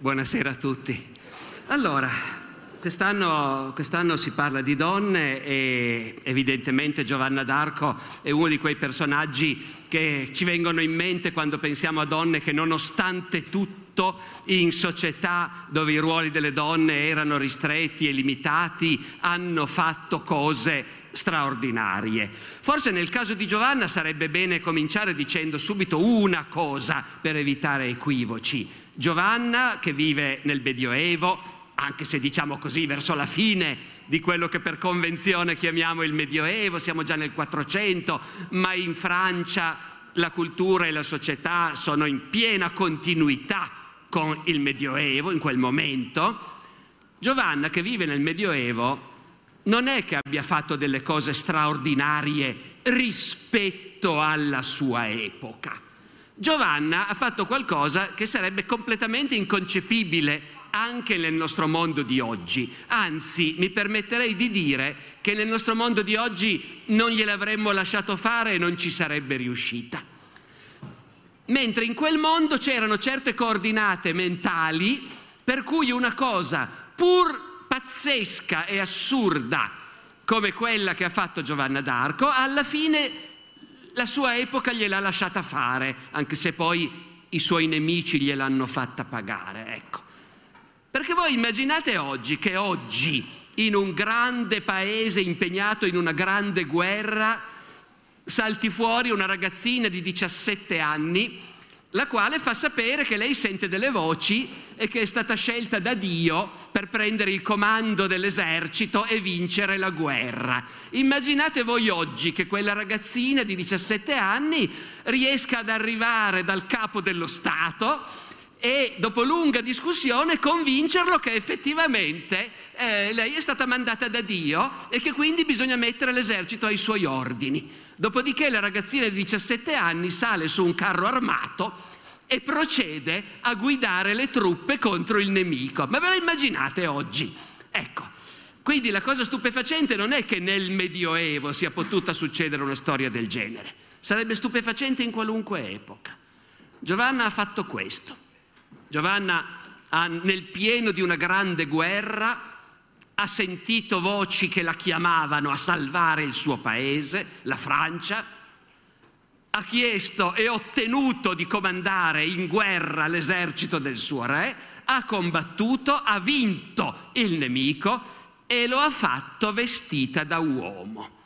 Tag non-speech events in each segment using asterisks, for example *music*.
buonasera a tutti. Allora, quest'anno, quest'anno, si parla di donne e evidentemente Giovanna d'Arco è uno di quei personaggi che ci vengono in mente quando pensiamo a donne che nonostante tutto in società dove i ruoli delle donne erano ristretti e limitati hanno fatto cose straordinarie. Forse nel caso di Giovanna sarebbe bene cominciare dicendo subito una cosa per evitare equivoci. Giovanna, che vive nel Medioevo, anche se diciamo così verso la fine di quello che per convenzione chiamiamo il Medioevo, siamo già nel 400, ma in Francia la cultura e la società sono in piena continuità con il Medioevo in quel momento. Giovanna, che vive nel Medioevo, non è che abbia fatto delle cose straordinarie rispetto alla sua epoca. Giovanna ha fatto qualcosa che sarebbe completamente inconcepibile anche nel nostro mondo di oggi. Anzi, mi permetterei di dire che nel nostro mondo di oggi non gliel'avremmo lasciato fare e non ci sarebbe riuscita. Mentre in quel mondo c'erano certe coordinate mentali per cui una cosa pur pazzesca e assurda come quella che ha fatto Giovanna d'Arco, alla fine la sua epoca gliel'ha lasciata fare, anche se poi i suoi nemici gliel'hanno fatta pagare. Ecco. Perché voi immaginate oggi che oggi, in un grande paese impegnato in una grande guerra, salti fuori una ragazzina di 17 anni la quale fa sapere che lei sente delle voci e che è stata scelta da Dio per prendere il comando dell'esercito e vincere la guerra. Immaginate voi oggi che quella ragazzina di 17 anni riesca ad arrivare dal capo dello Stato e dopo lunga discussione convincerlo che effettivamente eh, lei è stata mandata da Dio e che quindi bisogna mettere l'esercito ai suoi ordini. Dopodiché la ragazzina di 17 anni sale su un carro armato e procede a guidare le truppe contro il nemico. Ma ve lo immaginate oggi? Ecco, quindi la cosa stupefacente non è che nel Medioevo sia potuta succedere una storia del genere, sarebbe stupefacente in qualunque epoca. Giovanna ha fatto questo. Giovanna ha, nel pieno di una grande guerra ha sentito voci che la chiamavano a salvare il suo paese, la Francia, ha chiesto e ottenuto di comandare in guerra l'esercito del suo re, ha combattuto, ha vinto il nemico e lo ha fatto vestita da uomo.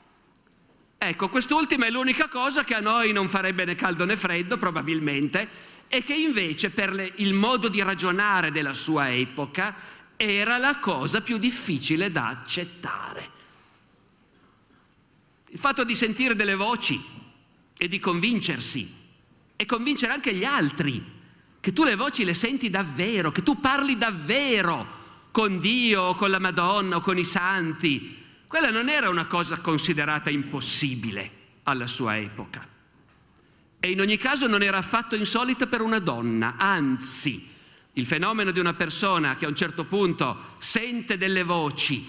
Ecco, quest'ultima è l'unica cosa che a noi non farebbe né caldo né freddo, probabilmente, e che invece per le, il modo di ragionare della sua epoca era la cosa più difficile da accettare. Il fatto di sentire delle voci e di convincersi e convincere anche gli altri che tu le voci le senti davvero, che tu parli davvero con Dio o con la Madonna o con i santi, quella non era una cosa considerata impossibile alla sua epoca. E in ogni caso non era affatto insolita per una donna, anzi, il fenomeno di una persona che a un certo punto sente delle voci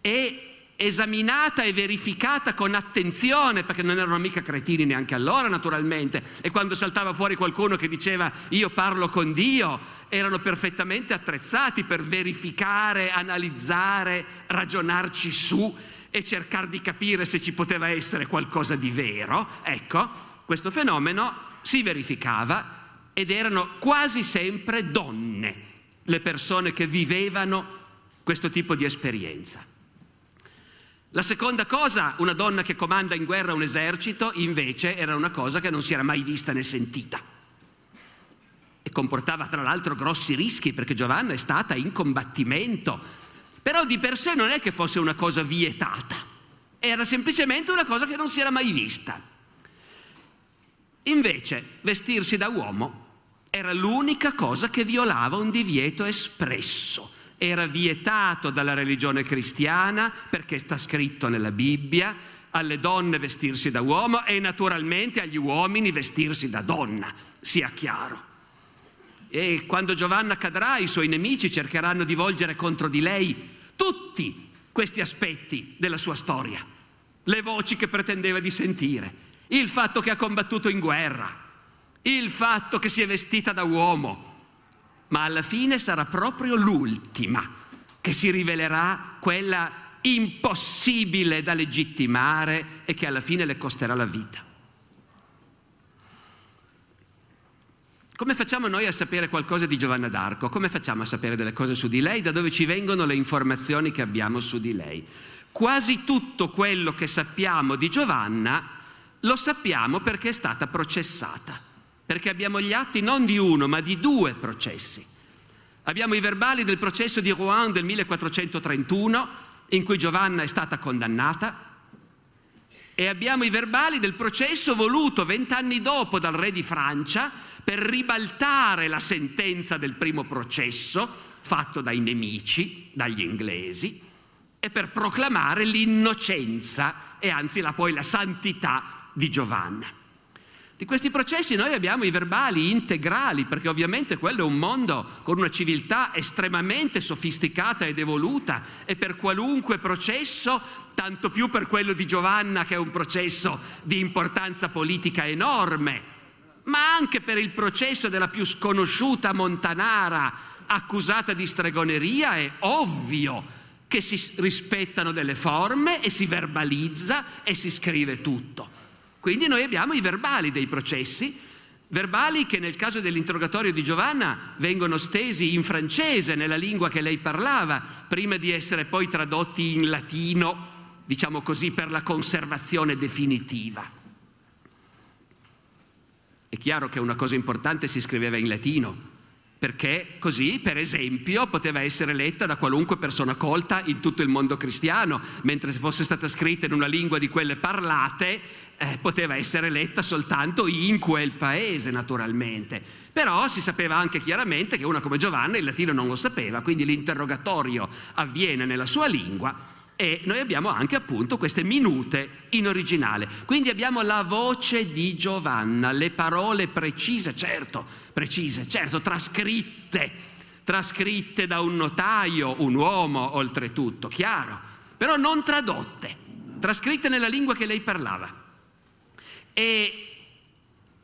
e esaminata e verificata con attenzione, perché non erano mica cretini neanche allora naturalmente, e quando saltava fuori qualcuno che diceva io parlo con Dio, erano perfettamente attrezzati per verificare, analizzare, ragionarci su e cercare di capire se ci poteva essere qualcosa di vero. Ecco, questo fenomeno si verificava ed erano quasi sempre donne le persone che vivevano questo tipo di esperienza. La seconda cosa, una donna che comanda in guerra un esercito, invece era una cosa che non si era mai vista né sentita. E comportava tra l'altro grossi rischi perché Giovanna è stata in combattimento. Però di per sé non è che fosse una cosa vietata, era semplicemente una cosa che non si era mai vista. Invece, vestirsi da uomo era l'unica cosa che violava un divieto espresso. Era vietato dalla religione cristiana perché sta scritto nella Bibbia alle donne vestirsi da uomo e naturalmente agli uomini vestirsi da donna, sia chiaro. E quando Giovanna cadrà, i suoi nemici cercheranno di volgere contro di lei tutti questi aspetti della sua storia, le voci che pretendeva di sentire il fatto che ha combattuto in guerra, il fatto che si è vestita da uomo, ma alla fine sarà proprio l'ultima che si rivelerà quella impossibile da legittimare e che alla fine le costerà la vita. Come facciamo noi a sapere qualcosa di Giovanna d'Arco? Come facciamo a sapere delle cose su di lei? Da dove ci vengono le informazioni che abbiamo su di lei? Quasi tutto quello che sappiamo di Giovanna lo sappiamo perché è stata processata, perché abbiamo gli atti non di uno ma di due processi. Abbiamo i verbali del processo di Rouen del 1431 in cui Giovanna è stata condannata e abbiamo i verbali del processo voluto vent'anni dopo dal re di Francia per ribaltare la sentenza del primo processo fatto dai nemici, dagli inglesi, e per proclamare l'innocenza e anzi la, poi la santità di Giovanna. Di questi processi noi abbiamo i verbali integrali, perché ovviamente quello è un mondo con una civiltà estremamente sofisticata ed evoluta e per qualunque processo, tanto più per quello di Giovanna che è un processo di importanza politica enorme, ma anche per il processo della più sconosciuta Montanara accusata di stregoneria è ovvio che si rispettano delle forme e si verbalizza e si scrive tutto. Quindi noi abbiamo i verbali dei processi, verbali che nel caso dell'interrogatorio di Giovanna vengono stesi in francese, nella lingua che lei parlava, prima di essere poi tradotti in latino, diciamo così, per la conservazione definitiva. È chiaro che una cosa importante si scriveva in latino, perché così, per esempio, poteva essere letta da qualunque persona colta in tutto il mondo cristiano, mentre se fosse stata scritta in una lingua di quelle parlate, eh, poteva essere letta soltanto in quel paese, naturalmente. Però si sapeva anche chiaramente che una come Giovanna il latino non lo sapeva, quindi l'interrogatorio avviene nella sua lingua e noi abbiamo anche appunto queste minute in originale. Quindi abbiamo la voce di Giovanna, le parole precise, certo, precise, certo, trascritte, trascritte da un notaio, un uomo oltretutto, chiaro, però non tradotte, trascritte nella lingua che lei parlava. E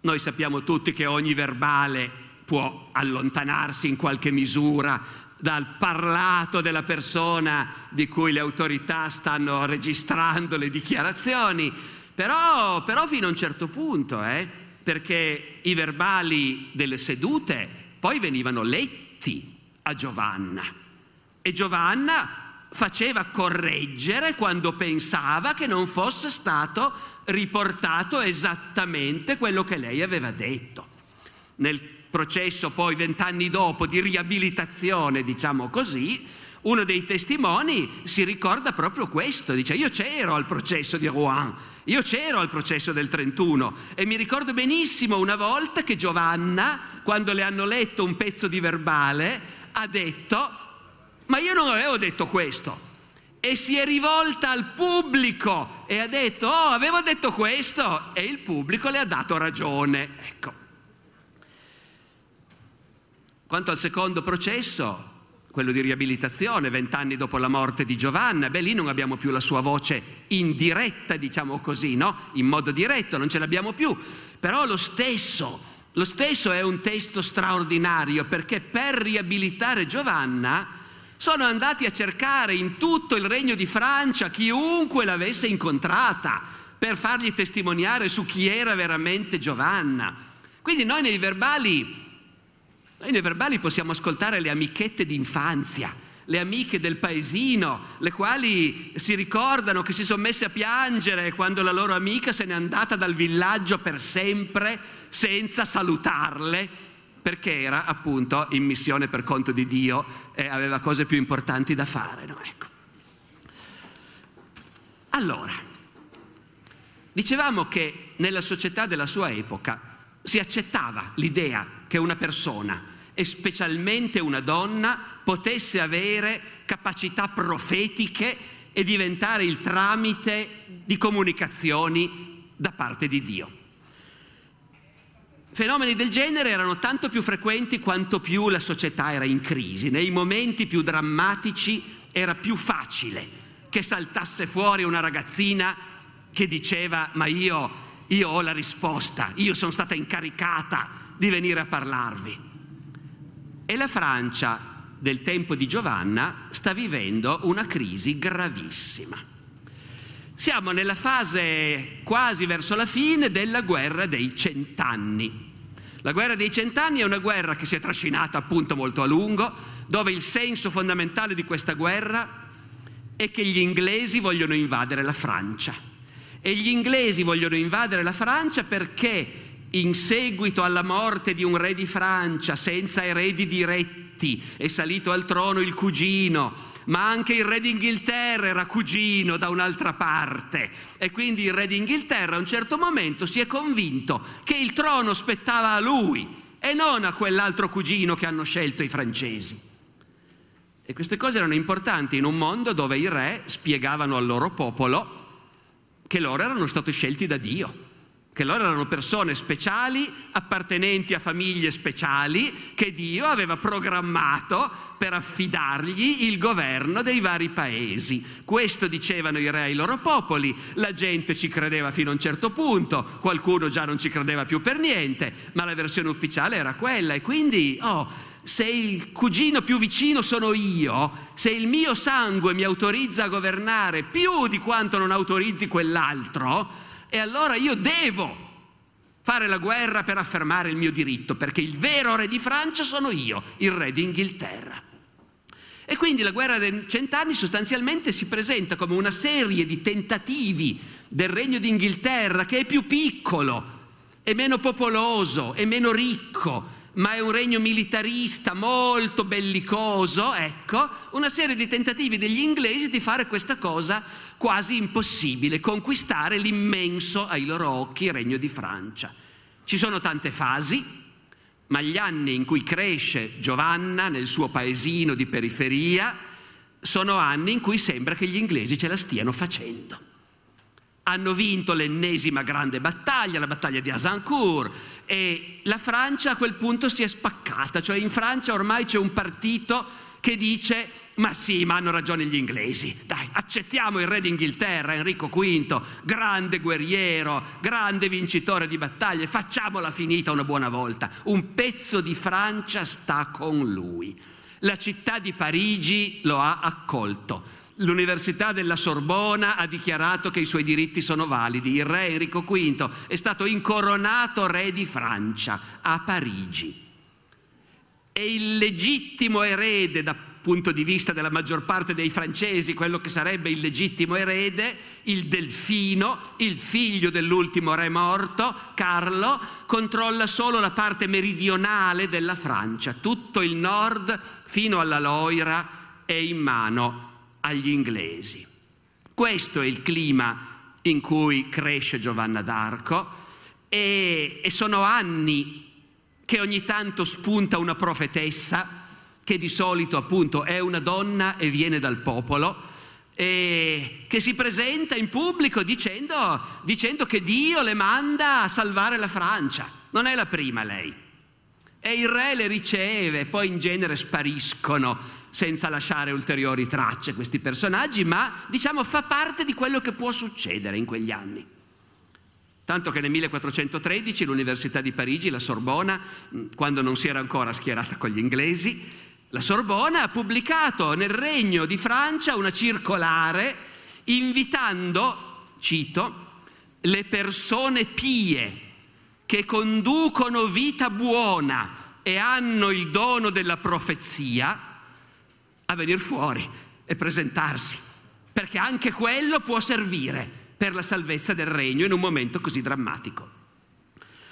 noi sappiamo tutti che ogni verbale può allontanarsi in qualche misura dal parlato della persona di cui le autorità stanno registrando le dichiarazioni, però, però fino a un certo punto, eh, perché i verbali delle sedute poi venivano letti a Giovanna. E Giovanna faceva correggere quando pensava che non fosse stato riportato esattamente quello che lei aveva detto. Nel processo poi vent'anni dopo di riabilitazione, diciamo così, uno dei testimoni si ricorda proprio questo, dice io c'ero al processo di Rouen, io c'ero al processo del 31 e mi ricordo benissimo una volta che Giovanna, quando le hanno letto un pezzo di verbale, ha detto ma io non avevo detto questo. E si è rivolta al pubblico e ha detto, oh, avevo detto questo, e il pubblico le ha dato ragione. Ecco. Quanto al secondo processo, quello di riabilitazione, vent'anni dopo la morte di Giovanna, beh lì non abbiamo più la sua voce in diretta, diciamo così, no? In modo diretto, non ce l'abbiamo più. Però lo stesso, lo stesso è un testo straordinario perché per riabilitare Giovanna sono andati a cercare in tutto il regno di Francia chiunque l'avesse incontrata per fargli testimoniare su chi era veramente Giovanna. Quindi noi nei verbali noi nei verbali possiamo ascoltare le amichette d'infanzia, le amiche del paesino, le quali si ricordano che si sono messe a piangere quando la loro amica se n'è andata dal villaggio per sempre senza salutarle, perché era appunto in missione per conto di Dio e aveva cose più importanti da fare. No? Ecco. Allora, dicevamo che nella società della sua epoca si accettava l'idea che una persona e specialmente una donna potesse avere capacità profetiche e diventare il tramite di comunicazioni da parte di Dio. Fenomeni del genere erano tanto più frequenti quanto più la società era in crisi. Nei momenti più drammatici era più facile che saltasse fuori una ragazzina che diceva ma io, io ho la risposta, io sono stata incaricata di venire a parlarvi. E la Francia del tempo di Giovanna sta vivendo una crisi gravissima. Siamo nella fase quasi verso la fine della guerra dei cent'anni. La guerra dei cent'anni è una guerra che si è trascinata appunto molto a lungo, dove il senso fondamentale di questa guerra è che gli inglesi vogliono invadere la Francia. E gli inglesi vogliono invadere la Francia perché in seguito alla morte di un re di Francia senza eredi diretti è salito al trono il cugino, ma anche il re d'Inghilterra era cugino da un'altra parte e quindi il re d'Inghilterra a un certo momento si è convinto che il trono spettava a lui e non a quell'altro cugino che hanno scelto i francesi. E queste cose erano importanti in un mondo dove i re spiegavano al loro popolo che loro erano stati scelti da Dio, che loro erano persone speciali, appartenenti a famiglie speciali, che Dio aveva programmato per affidargli il governo dei vari paesi. Questo dicevano i re ai loro popoli, la gente ci credeva fino a un certo punto, qualcuno già non ci credeva più per niente, ma la versione ufficiale era quella e quindi, oh, se il cugino più vicino sono io, se il mio sangue mi autorizza a governare più di quanto non autorizzi quell'altro, e allora io devo fare la guerra per affermare il mio diritto, perché il vero re di Francia sono io, il re d'Inghilterra. E quindi la guerra dei cent'anni sostanzialmente si presenta come una serie di tentativi del regno d'Inghilterra che è più piccolo, è meno popoloso, è meno ricco, ma è un regno militarista molto bellicoso, ecco, una serie di tentativi degli inglesi di fare questa cosa quasi impossibile, conquistare l'immenso ai loro occhi regno di Francia. Ci sono tante fasi, ma gli anni in cui cresce Giovanna nel suo paesino di periferia sono anni in cui sembra che gli inglesi ce la stiano facendo hanno vinto l'ennesima grande battaglia, la battaglia di Azincourt, e la Francia a quel punto si è spaccata, cioè in Francia ormai c'è un partito che dice ma sì, ma hanno ragione gli inglesi, dai, accettiamo il re d'Inghilterra, Enrico V, grande guerriero, grande vincitore di battaglie, facciamola finita una buona volta, un pezzo di Francia sta con lui. La città di Parigi lo ha accolto L'Università della Sorbona ha dichiarato che i suoi diritti sono validi. Il re Enrico V è stato incoronato re di Francia a Parigi. E il legittimo erede dal punto di vista della maggior parte dei francesi, quello che sarebbe il legittimo erede, il Delfino, il figlio dell'ultimo re morto, Carlo, controlla solo la parte meridionale della Francia. Tutto il nord fino alla Loira è in mano agli inglesi. Questo è il clima in cui cresce Giovanna d'Arco e, e sono anni che ogni tanto spunta una profetessa che di solito appunto è una donna e viene dal popolo e che si presenta in pubblico dicendo, dicendo che Dio le manda a salvare la Francia. Non è la prima lei. E il re le riceve, poi in genere spariscono senza lasciare ulteriori tracce questi personaggi, ma diciamo fa parte di quello che può succedere in quegli anni. Tanto che nel 1413 l'Università di Parigi, la Sorbona, quando non si era ancora schierata con gli inglesi, la Sorbona ha pubblicato nel Regno di Francia una circolare invitando, cito, le persone pie che conducono vita buona e hanno il dono della profezia a venire fuori e presentarsi, perché anche quello può servire per la salvezza del regno in un momento così drammatico.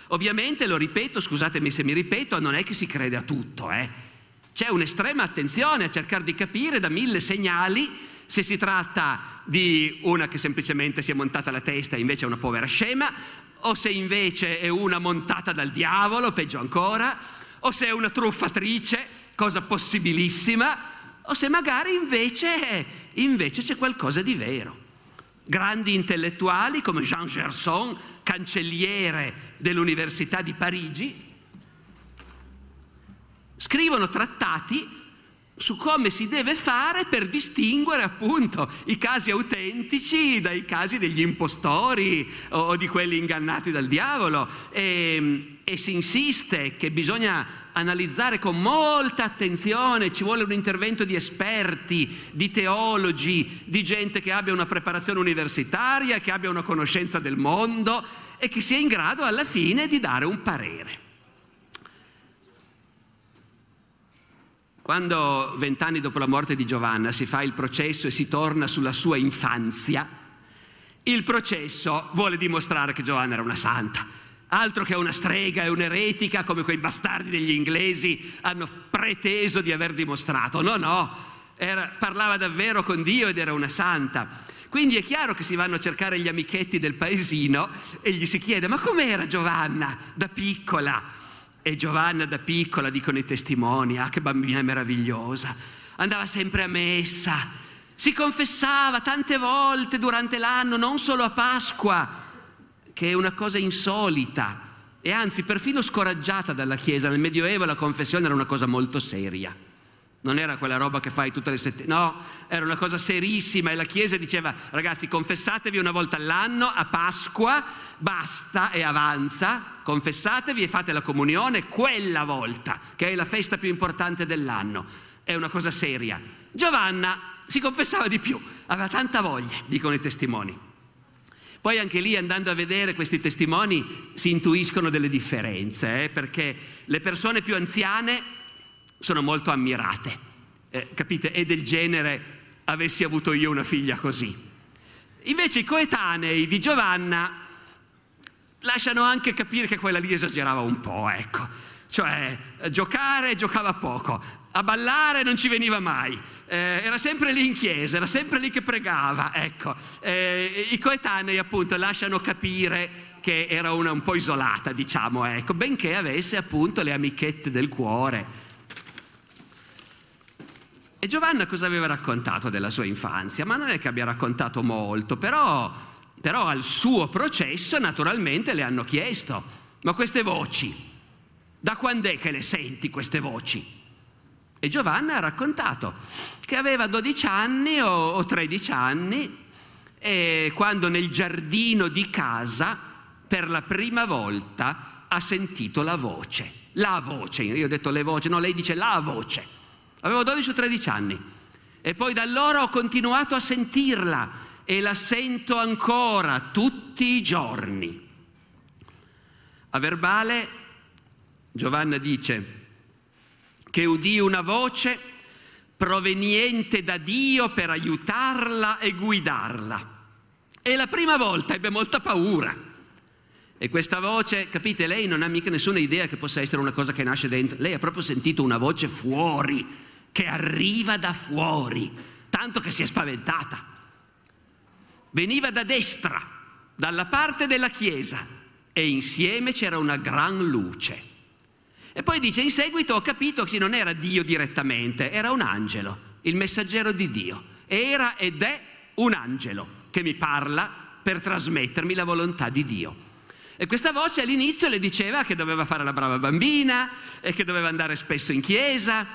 Ovviamente, lo ripeto, scusatemi se mi ripeto, non è che si crede a tutto, eh. C'è un'estrema attenzione a cercare di capire da mille segnali se si tratta di una che semplicemente si è montata la testa e invece è una povera scema, o se invece è una montata dal diavolo, peggio ancora, o se è una truffatrice, cosa possibilissima, o se magari invece, invece c'è qualcosa di vero. Grandi intellettuali come Jean Gerson, cancelliere dell'Università di Parigi, scrivono trattati su come si deve fare per distinguere appunto i casi autentici dai casi degli impostori o, di quelli ingannati dal diavolo. E, e si insiste che bisogna analizzare con molta attenzione, ci vuole un intervento di esperti, di teologi, di gente che abbia una preparazione universitaria, che abbia una conoscenza del mondo e che sia in grado alla fine di dare un parere. Quando vent'anni dopo la morte di Giovanna si fa il processo e si torna sulla sua infanzia, il processo vuole dimostrare che Giovanna era una santa, altro che una strega e un'eretica come quei bastardi degli inglesi hanno preteso di aver dimostrato. No, no, era, parlava davvero con Dio ed era una santa. Quindi è chiaro che si vanno a cercare gli amichetti del paesino e gli si chiede ma com'era Giovanna da piccola? E Giovanna da piccola, dicono i testimoni, ah che bambina meravigliosa, andava sempre a messa, si confessava tante volte durante l'anno, non solo a Pasqua, che è una cosa insolita e anzi perfino scoraggiata dalla Chiesa. Nel Medioevo la confessione era una cosa molto seria. Non era quella roba che fai tutte le settimane, no, era una cosa serissima e la Chiesa diceva ragazzi confessatevi una volta all'anno a Pasqua, basta e avanza, confessatevi e fate la comunione quella volta, che è la festa più importante dell'anno, è una cosa seria. Giovanna si confessava di più, aveva tanta voglia, dicono i testimoni. Poi anche lì andando a vedere questi testimoni si intuiscono delle differenze, eh, perché le persone più anziane sono molto ammirate, eh, capite? È del genere avessi avuto io una figlia così. Invece i coetanei di Giovanna lasciano anche capire che quella lì esagerava un po', ecco. Cioè, giocare giocava poco, a ballare non ci veniva mai, eh, era sempre lì in chiesa, era sempre lì che pregava, ecco. Eh, I coetanei appunto lasciano capire che era una un po' isolata, diciamo, ecco, benché avesse appunto le amichette del cuore e Giovanna cosa aveva raccontato della sua infanzia? Ma non è che abbia raccontato molto, però, però al suo processo naturalmente le hanno chiesto, ma queste voci, da quando è che le senti queste voci? E Giovanna ha raccontato che aveva 12 anni o, o 13 anni e quando nel giardino di casa per la prima volta ha sentito la voce. La voce, io ho detto le voci, no, lei dice la voce Avevo 12 o 13 anni e poi da allora ho continuato a sentirla e la sento ancora tutti i giorni. A verbale Giovanna dice che udì una voce proveniente da Dio per aiutarla e guidarla. E la prima volta ebbe molta paura. E questa voce, capite, lei non ha mica nessuna idea che possa essere una cosa che nasce dentro. Lei ha proprio sentito una voce fuori che arriva da fuori, tanto che si è spaventata. Veniva da destra, dalla parte della chiesa, e insieme c'era una gran luce. E poi dice, in seguito ho capito che non era Dio direttamente, era un angelo, il messaggero di Dio. Era ed è un angelo che mi parla per trasmettermi la volontà di Dio. E questa voce all'inizio le diceva che doveva fare la brava bambina e che doveva andare spesso in chiesa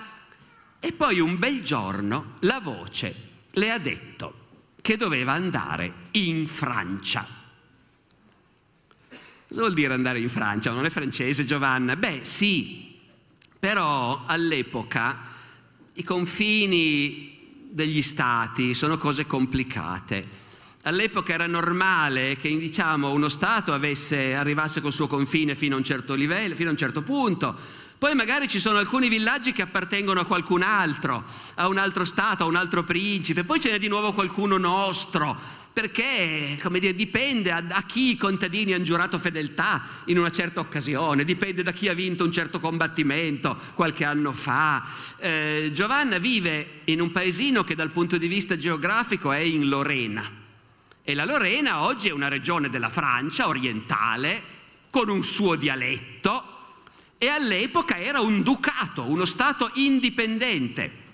e poi un bel giorno la voce le ha detto che doveva andare in Francia. Cosa vuol dire andare in Francia? Non è francese Giovanna? Beh sì, però all'epoca i confini degli stati sono cose complicate. All'epoca era normale che diciamo, uno Stato avesse, arrivasse col suo confine fino a un certo livello, fino a un certo punto, poi magari ci sono alcuni villaggi che appartengono a qualcun altro, a un altro Stato, a un altro principe, poi ce n'è di nuovo qualcuno nostro, perché dire, dipende a, a, chi i contadini hanno giurato fedeltà in una certa occasione, dipende da chi ha vinto un certo combattimento qualche anno fa. Eh, Giovanna vive in un paesino che dal punto di vista geografico è in Lorena e la Lorena oggi è una regione della Francia orientale con un suo dialetto e all'epoca era un ducato, uno stato indipendente.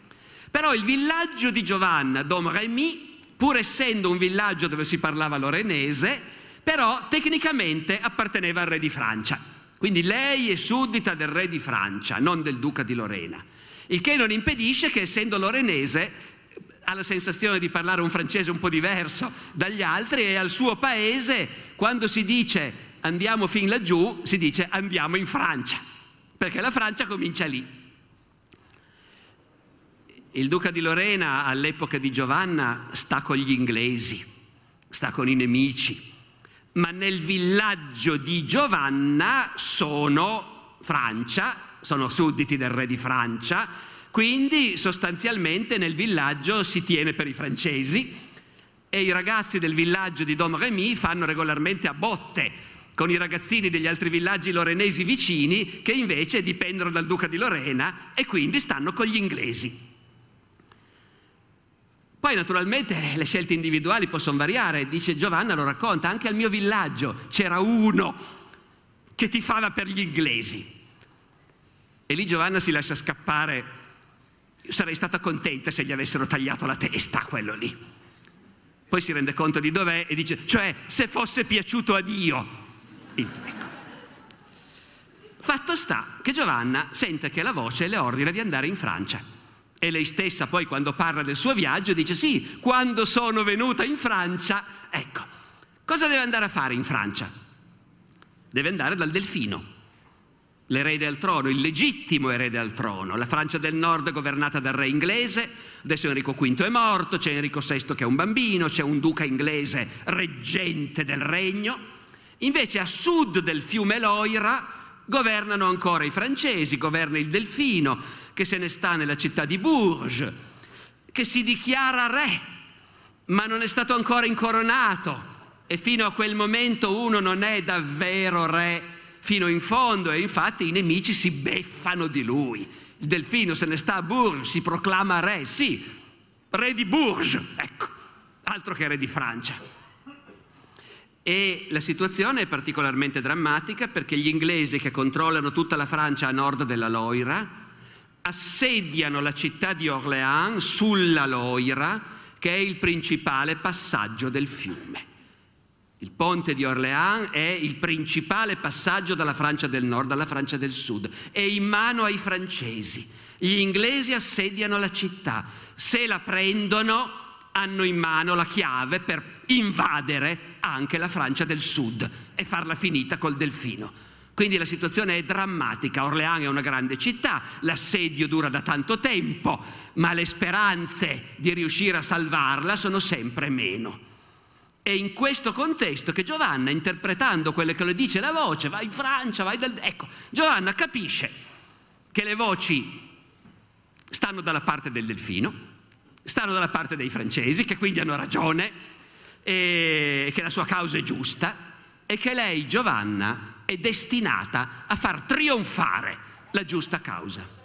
Però il villaggio di Giovanna, Dom Remy, pur essendo un villaggio dove si parlava lorenese, però tecnicamente apparteneva al re di Francia. Quindi lei è suddita del re di Francia, non del duca di Lorena. Il che non impedisce che essendo lorenese ha la sensazione di parlare un francese un po' diverso dagli altri e al suo paese, quando si dice andiamo fin laggiù, si dice andiamo in Francia, perché la Francia comincia lì. Il duca di Lorena all'epoca di Giovanna sta con gli inglesi, sta con i nemici, ma nel villaggio di Giovanna sono Francia, sono sudditi del re di Francia, quindi sostanzialmente nel villaggio si tiene per i francesi e i ragazzi del villaggio di Dom Remy fanno regolarmente a botte con i ragazzini degli altri villaggi lorenesi vicini che invece dipendono dal duca di Lorena e quindi stanno con gli inglesi. Poi naturalmente le scelte individuali possono variare, dice Giovanna, lo racconta, anche al mio villaggio c'era uno che tifava per gli inglesi. E lì Giovanna si lascia scappare, sarei stata contenta se gli avessero tagliato la testa quello lì. Poi si rende conto di dov'è e dice, cioè se fosse piaciuto a Dio. Ecco. Fatto sta che Giovanna sente che la voce le ordina di andare in Francia. E lei stessa poi quando parla del suo viaggio dice sì, quando sono venuta in Francia, ecco, cosa deve andare a fare in Francia? Deve andare dal Delfino, l'erede al trono, il legittimo erede al trono. La Francia del Nord è governata dal re inglese, adesso Enrico V è morto, c'è Enrico VI che è un bambino, c'è un duca inglese reggente del regno. Invece a sud del fiume Loira governano ancora i francesi, governa il Delfino, che se ne sta nella città di Bourges, che si dichiara re, ma non è stato ancora incoronato e fino a quel momento uno non è davvero re fino in fondo e infatti i nemici si beffano di lui. Il delfino se ne sta a Bourges, si proclama re, sì, re di Bourges, ecco, altro che re di Francia. E la situazione è particolarmente drammatica perché gli inglesi che controllano tutta la Francia a nord della Loira, assediano la città di Orléans sulla Loira, che è il principale passaggio del fiume. Il ponte di Orléans è il principale passaggio dalla Francia del nord alla Francia del sud. È in mano ai francesi. Gli inglesi assediano la città. Se la prendono, hanno in mano la chiave per invadere anche la Francia del sud e farla finita col delfino. Quindi la situazione è drammatica, Orléans è una grande città, l'assedio dura da tanto tempo, ma le speranze di riuscire a salvarla sono sempre meno. È in questo contesto che Giovanna, interpretando quello che le dice la voce, vai in Francia, vai dal... Ecco, Giovanna capisce che le voci stanno dalla parte del delfino, stanno dalla parte dei francesi, che quindi hanno ragione, e che la sua causa è giusta, e che lei, Giovanna, è destinata a far trionfare la giusta causa.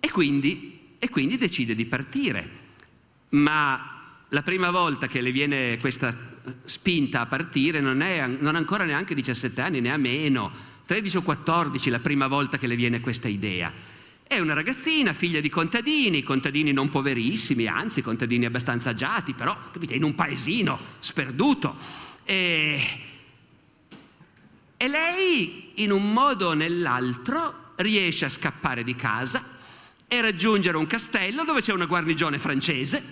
E quindi, e quindi decide di partire, ma la prima volta che le viene questa spinta a partire non, è, non ha ancora neanche 17 anni, ne ha meno, 13 o 14 la prima volta che le viene questa idea. È una ragazzina, figlia di contadini, contadini non poverissimi, anzi contadini abbastanza agiati, però capite, in un paesino sperduto. E, e lei, in un modo o nell'altro, riesce a scappare di casa e raggiungere un castello dove c'è una guarnigione francese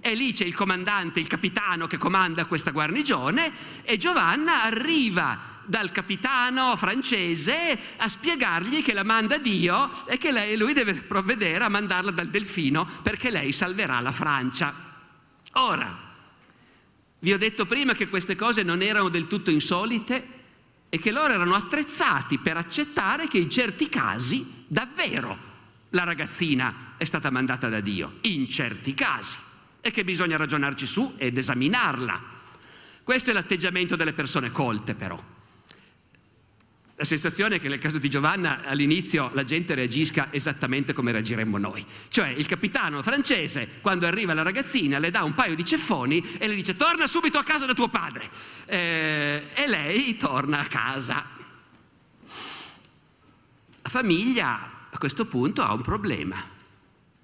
e lì c'è il comandante, il capitano che comanda questa guarnigione e Giovanna arriva dal capitano francese a spiegargli che la manda Dio e che lei, lui deve provvedere a mandarla dal delfino perché lei salverà la Francia. Ora, vi ho detto prima che queste cose non erano del tutto insolite e che loro erano attrezzati per accettare che in certi casi davvero la ragazzina è stata mandata da Dio, in certi casi, e che bisogna ragionarci su ed esaminarla. Questo è l'atteggiamento delle persone colte però. La sensazione è che nel caso di Giovanna all'inizio la gente reagisca esattamente come reagiremmo noi. Cioè il capitano francese quando arriva la ragazzina le dà un paio di ceffoni e le dice torna subito a casa da tuo padre. Eh, e lei torna a casa. La famiglia a questo punto ha un problema.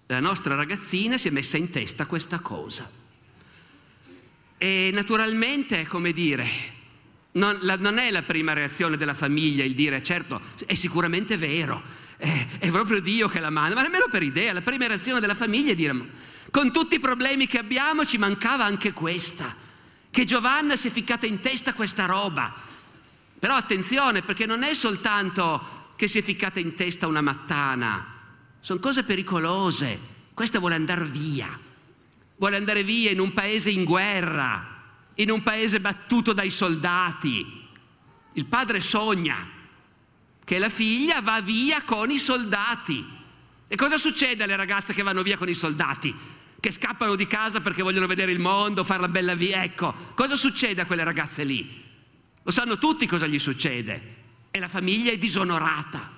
La nostra ragazzina si è messa in testa questa cosa. E naturalmente, come dire, non, la, non, è la prima reazione della famiglia il dire certo, è sicuramente vero, è, è proprio Dio che la manda, ma nemmeno per idea, la prima reazione della famiglia è dire Con tutti i problemi che abbiamo ci mancava anche questa, che Giovanna si è ficcata in testa questa roba. Però attenzione, perché non è soltanto che si è ficcata in testa una mattana, sono cose pericolose. Questa vuole andare via, vuole andare via in un paese in guerra, in un paese battuto dai soldati. Il padre sogna che la figlia va via con i soldati. E cosa succede alle ragazze che vanno via con i soldati? Che scappano di casa perché vogliono vedere il mondo, fare la bella via. Ecco, cosa succede a quelle ragazze lì? Lo sanno tutti cosa gli succede. E la famiglia è disonorata.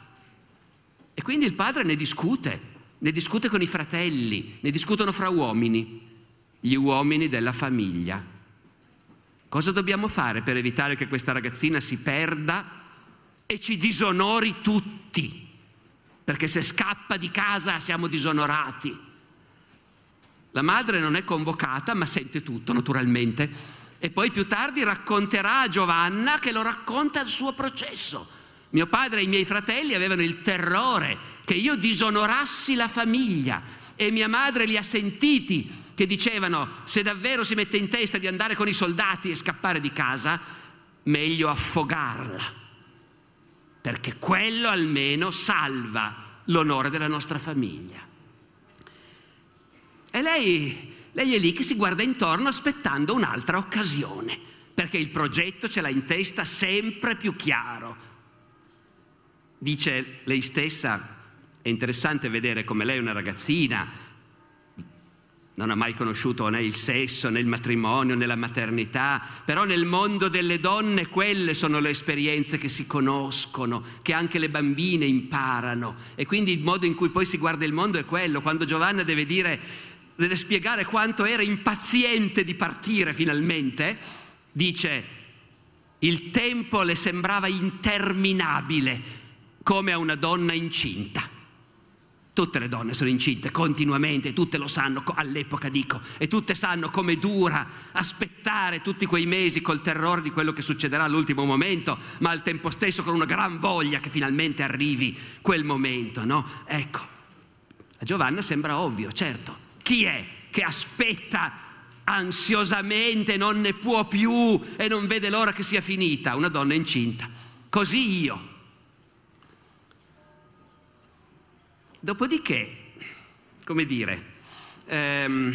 E quindi il padre ne discute, ne discute con i fratelli, ne discutono fra uomini, gli uomini della famiglia. Cosa dobbiamo fare per evitare che questa ragazzina si perda e ci disonori tutti? perché se scappa di casa siamo disonorati. La madre non è convocata, ma sente tutto naturalmente. E poi più tardi racconterà a Giovanna che lo racconta il suo processo. Mio padre e i miei fratelli avevano il terrore che io disonorassi la famiglia e mia madre li ha sentiti che dicevano se davvero si mette in testa di andare con i soldati e scappare di casa, meglio affogarla perché quello almeno salva l'onore della nostra famiglia. E lei, lei è lì che si guarda intorno aspettando un'altra occasione, perché il progetto ce l'ha in testa sempre più chiaro. Dice lei stessa, è interessante vedere come lei è una ragazzina, non ha mai conosciuto né il sesso, né il matrimonio, né la maternità, però nel mondo delle donne quelle sono le esperienze che si conoscono, che anche le bambine imparano e quindi il modo in cui poi si guarda il mondo è quello, quando Giovanna deve dire, deve spiegare quanto era impaziente di partire finalmente, dice il tempo le sembrava interminabile come a una donna incinta. Tutte le donne sono incinte continuamente, tutte lo sanno, all'epoca dico, e tutte sanno come dura aspettare tutti quei mesi col terrore di quello che succederà all'ultimo momento, ma al tempo stesso con una gran voglia che finalmente arrivi quel momento, no? Ecco, a Giovanna sembra ovvio, certo. Chi è che aspetta ansiosamente, non ne può più e non vede l'ora che sia finita? Una donna incinta. Così io Dopodiché, come dire, ehm,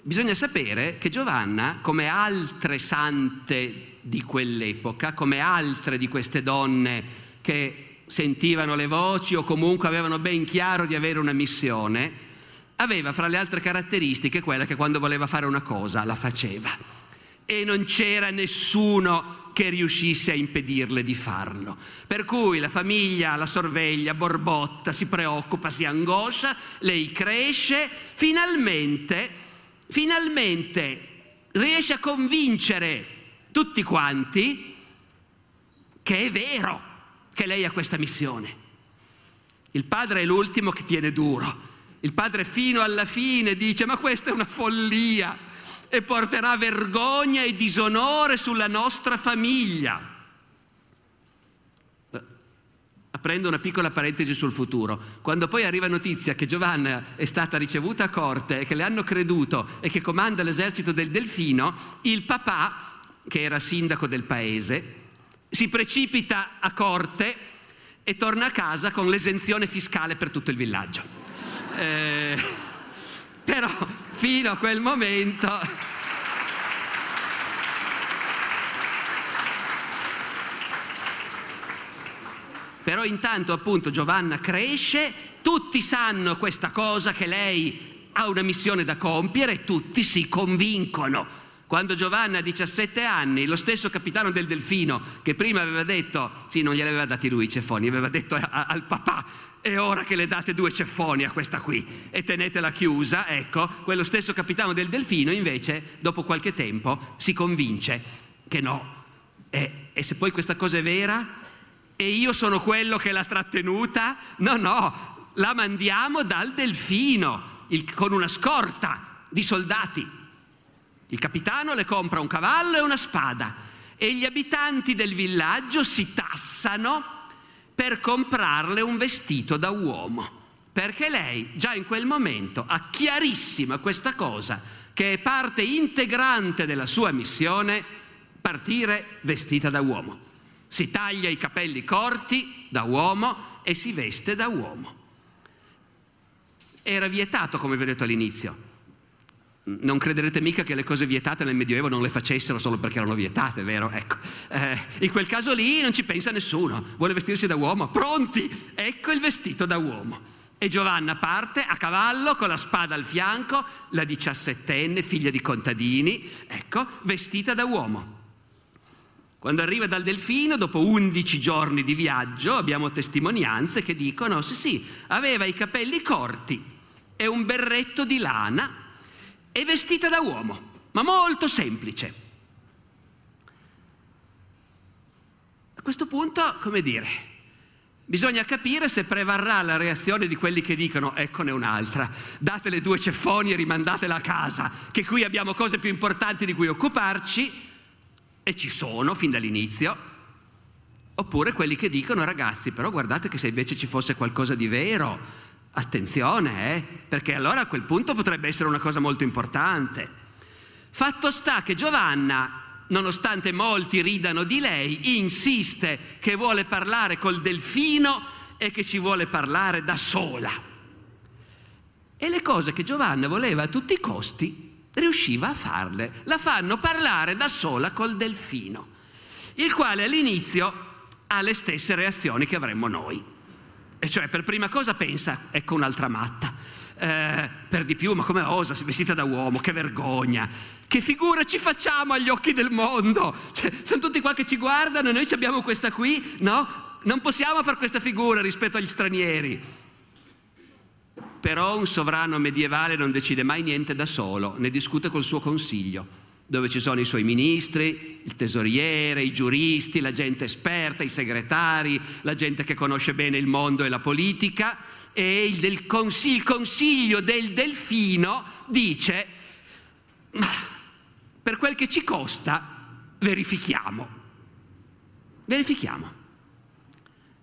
bisogna sapere che Giovanna, come altre sante di quell'epoca, come altre di queste donne che sentivano le voci o comunque avevano ben chiaro di avere una missione, aveva fra le altre caratteristiche quella che quando voleva fare una cosa la faceva. E non c'era nessuno che riuscisse a impedirle di farlo. Per cui la famiglia la sorveglia, borbotta, si preoccupa, si angoscia, lei cresce, finalmente, finalmente riesce a convincere tutti quanti che è vero che lei ha questa missione. Il padre è l'ultimo che tiene duro. Il padre fino alla fine dice ma questa è una follia e porterà vergogna e disonore sulla nostra famiglia. Aprendo una piccola parentesi sul futuro, quando poi arriva notizia che Giovanna è stata ricevuta a corte e che le hanno creduto e che comanda l'esercito del Delfino, il papà, che era sindaco del paese, si precipita a corte e torna a casa con l'esenzione fiscale per tutto il villaggio. Eh, *laughs* però fino a quel momento... Però intanto appunto Giovanna cresce, tutti sanno questa cosa che lei ha una missione da compiere tutti si convincono. Quando Giovanna ha 17 anni, lo stesso capitano del Delfino, che prima aveva detto, sì, non glieli aveva dati lui i ceffoni, aveva detto a, a, al papà, è ora che le date due ceffoni a questa qui. E tenetela chiusa, ecco, quello stesso capitano del Delfino invece, dopo qualche tempo, si convince che no. E, e se poi questa cosa è vera? E io sono quello che l'ha trattenuta, no, no, la mandiamo dal Delfino il, con una scorta di soldati. Il capitano le compra un cavallo e una spada e gli abitanti del villaggio si tassano per comprarle un vestito da uomo. perché lei già in quel momento ha chiarissima questa cosa, che è parte integrante della sua missione, partire vestita da uomo. Si taglia i capelli corti da uomo e si veste da uomo. Era vietato, come vi ho detto all'inizio. Non crederete mica che le cose vietate nel Medioevo non le facessero solo perché erano vietate, vero? Ecco, eh, in quel caso lì non ci pensa nessuno. Vuole vestirsi da uomo? Pronti! Ecco il vestito da uomo. E Giovanna parte a cavallo con la spada al fianco, la diciassettenne, figlia di contadini, ecco, vestita da uomo. Quando arriva dal Delfino, dopo 11 giorni di viaggio, abbiamo testimonianze che dicono, sì sì, aveva i capelli corti e un berretto di lana e vestita da uomo, ma molto semplice. A questo punto, come dire, bisogna capire se prevarrà la reazione di quelli che dicono eccone un'altra, datele due ceffoni e rimandatela a casa, che qui abbiamo cose più importanti di cui occuparci, e ci sono fin dall'inizio, oppure quelli che dicono ragazzi, però guardate che se invece ci fosse qualcosa di vero, Attenzione, eh? perché allora a quel punto potrebbe essere una cosa molto importante. Fatto sta che Giovanna, nonostante molti ridano di lei, insiste che vuole parlare col delfino e che ci vuole parlare da sola. E le cose che Giovanna voleva a tutti i costi, riusciva a farle. La fanno parlare da sola col delfino, il quale all'inizio ha le stesse reazioni che avremmo noi. E cioè per prima cosa pensa, ecco un'altra matta. Eh, per di più, ma come osa, vestita da uomo, che vergogna. Che figura ci facciamo agli occhi del mondo? Cioè, sono tutti qua che ci guardano e noi abbiamo questa qui, no? Non possiamo fare questa figura rispetto agli stranieri. Però un sovrano medievale non decide mai niente da solo, ne discute col suo consiglio dove ci sono i suoi ministri, il tesoriere, i giuristi, la gente esperta, i segretari, la gente che conosce bene il mondo e la politica e il, del consiglio, il consiglio del delfino dice, per quel che ci costa, verifichiamo. Verifichiamo.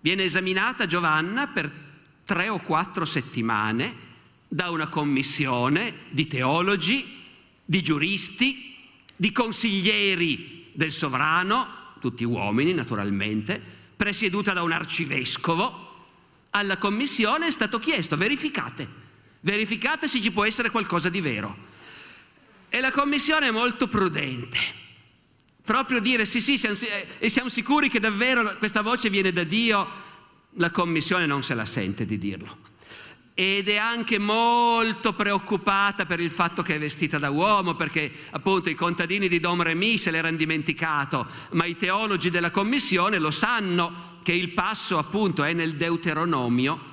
Viene esaminata Giovanna per tre o quattro settimane da una commissione di teologi, di giuristi, di consiglieri del sovrano, tutti uomini naturalmente, presieduta da un arcivescovo, alla commissione è stato chiesto verificate, verificate se ci può essere qualcosa di vero. E la commissione è molto prudente, proprio dire sì sì siamo, e siamo sicuri che davvero questa voce viene da Dio, la commissione non se la sente di dirlo ed è anche molto preoccupata per il fatto che è vestita da uomo, perché appunto i contadini di Dom Remy se l'erano dimenticato, ma i teologi della commissione lo sanno che il passo appunto è nel Deuteronomio,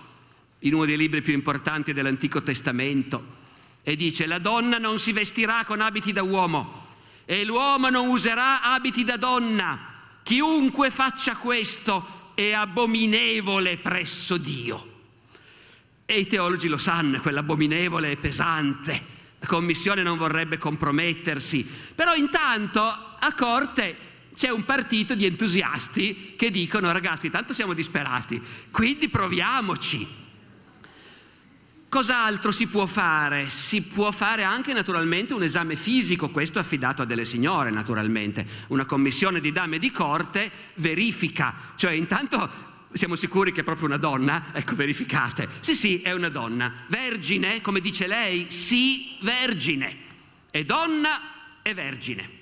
in uno dei libri più importanti dell'Antico Testamento, e dice la donna non si vestirà con abiti da uomo e l'uomo non userà abiti da donna. Chiunque faccia questo è abominevole presso Dio. E i teologi lo sanno, quell'abominevole e pesante. La commissione non vorrebbe compromettersi. Però intanto a corte c'è un partito di entusiasti che dicono ragazzi, tanto siamo disperati, quindi proviamoci. Cos'altro si può fare? Si può fare anche naturalmente un esame fisico, questo affidato a delle signore naturalmente. Una commissione di dame di corte verifica, cioè intanto siamo sicuri che è proprio una donna? Ecco, verificate. Sì, sì, è una donna. Vergine, come dice lei? Sì, vergine. È donna e vergine.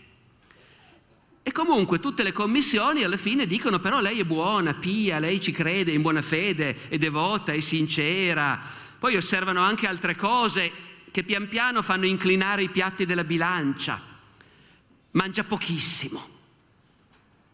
E comunque tutte le commissioni alla fine dicono però lei è buona, pia, lei ci crede, in buona fede, è devota, è sincera. Poi osservano anche altre cose che pian piano fanno inclinare i piatti della bilancia. Mangia pochissimo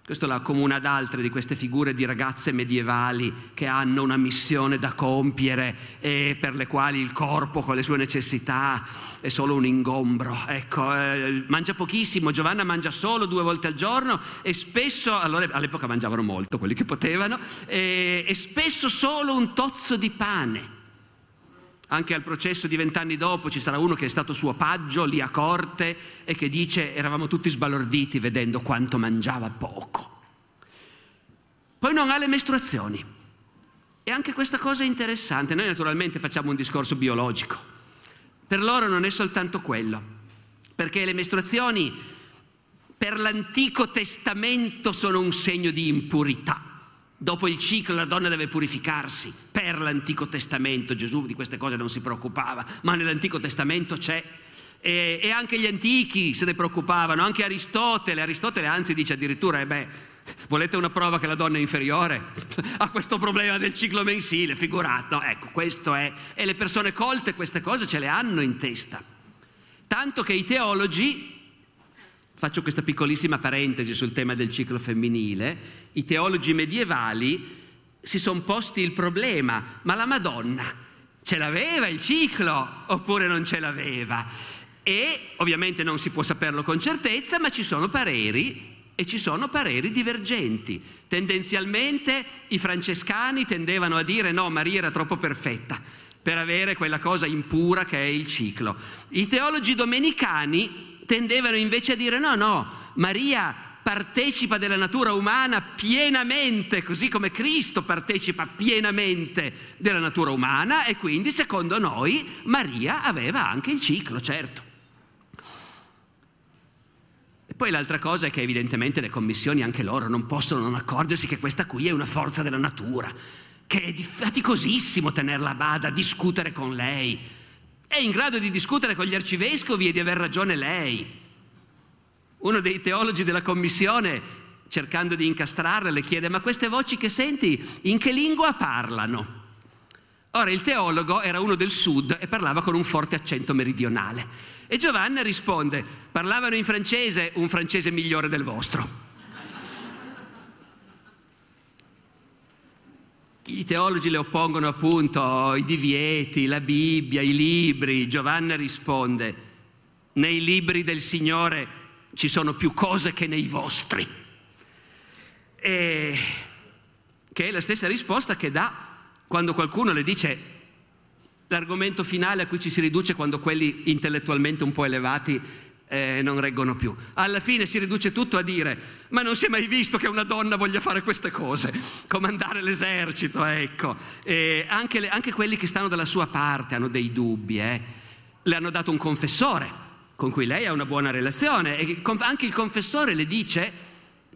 questo la accomuna ad altre di queste figure di ragazze medievali che hanno una missione da compiere e per le quali il corpo con le sue necessità è solo un ingombro. Ecco, eh, mangia pochissimo, Giovanna mangia solo due volte al giorno e spesso, allora all'epoca mangiavano molto quelli che potevano, e, e spesso solo un tozzo di pane. Anche al processo di vent'anni dopo ci sarà uno che è stato suo paggio lì a corte e che dice eravamo tutti sbalorditi vedendo quanto mangiava poco. Poi non ha le mestruazioni. E anche questa cosa è interessante. Noi naturalmente facciamo un discorso biologico. Per loro non è soltanto quello, perché le mestruazioni per l'Antico Testamento sono un segno di impurità. Dopo il ciclo la donna deve purificarsi. Per l'Antico Testamento Gesù di queste cose non si preoccupava, ma nell'Antico Testamento c'è. E, e anche gli antichi se ne preoccupavano, anche Aristotele. Aristotele anzi dice addirittura, eh beh, Volete una prova che la donna è inferiore? *laughs* a questo problema del ciclo mensile, figurato. No, ecco, questo è. E le persone colte queste cose ce le hanno in testa. Tanto che i teologi, faccio questa piccolissima parentesi sul tema del ciclo femminile, i teologi medievali si sono posti il problema, ma la Madonna ce l'aveva il ciclo oppure non ce l'aveva? E ovviamente non si può saperlo con certezza, ma ci sono pareri e ci sono pareri divergenti. Tendenzialmente i francescani tendevano a dire no, Maria era troppo perfetta per avere quella cosa impura che è il ciclo. I teologi domenicani tendevano invece a dire no, no, Maria partecipa della natura umana pienamente, così come Cristo partecipa pienamente della natura umana e quindi secondo noi Maria aveva anche il ciclo, certo. Poi l'altra cosa è che evidentemente le commissioni, anche loro, non possono non accorgersi che questa qui è una forza della natura, che è faticosissimo tenerla a bada, discutere con lei. È in grado di discutere con gli arcivescovi e di aver ragione lei. Uno dei teologi della commissione, cercando di incastrarla, le chiede, ma queste voci che senti, in che lingua parlano? Ora il teologo era uno del sud e parlava con un forte accento meridionale. E Giovanna risponde, parlavano in francese, un francese migliore del vostro. I teologi le oppongono appunto i divieti, la Bibbia, i libri. Giovanna risponde, nei libri del Signore ci sono più cose che nei vostri. E che è la stessa risposta che dà quando qualcuno le dice l'argomento finale a cui ci si riduce quando quelli intellettualmente un po' elevati eh, non reggono più. Alla fine si riduce tutto a dire, ma non si è mai visto che una donna voglia fare queste cose, comandare l'esercito, ecco. Anche, le, anche, quelli che stanno dalla sua parte hanno dei dubbi, eh. le hanno dato un confessore con cui lei ha una buona relazione e anche il confessore le dice,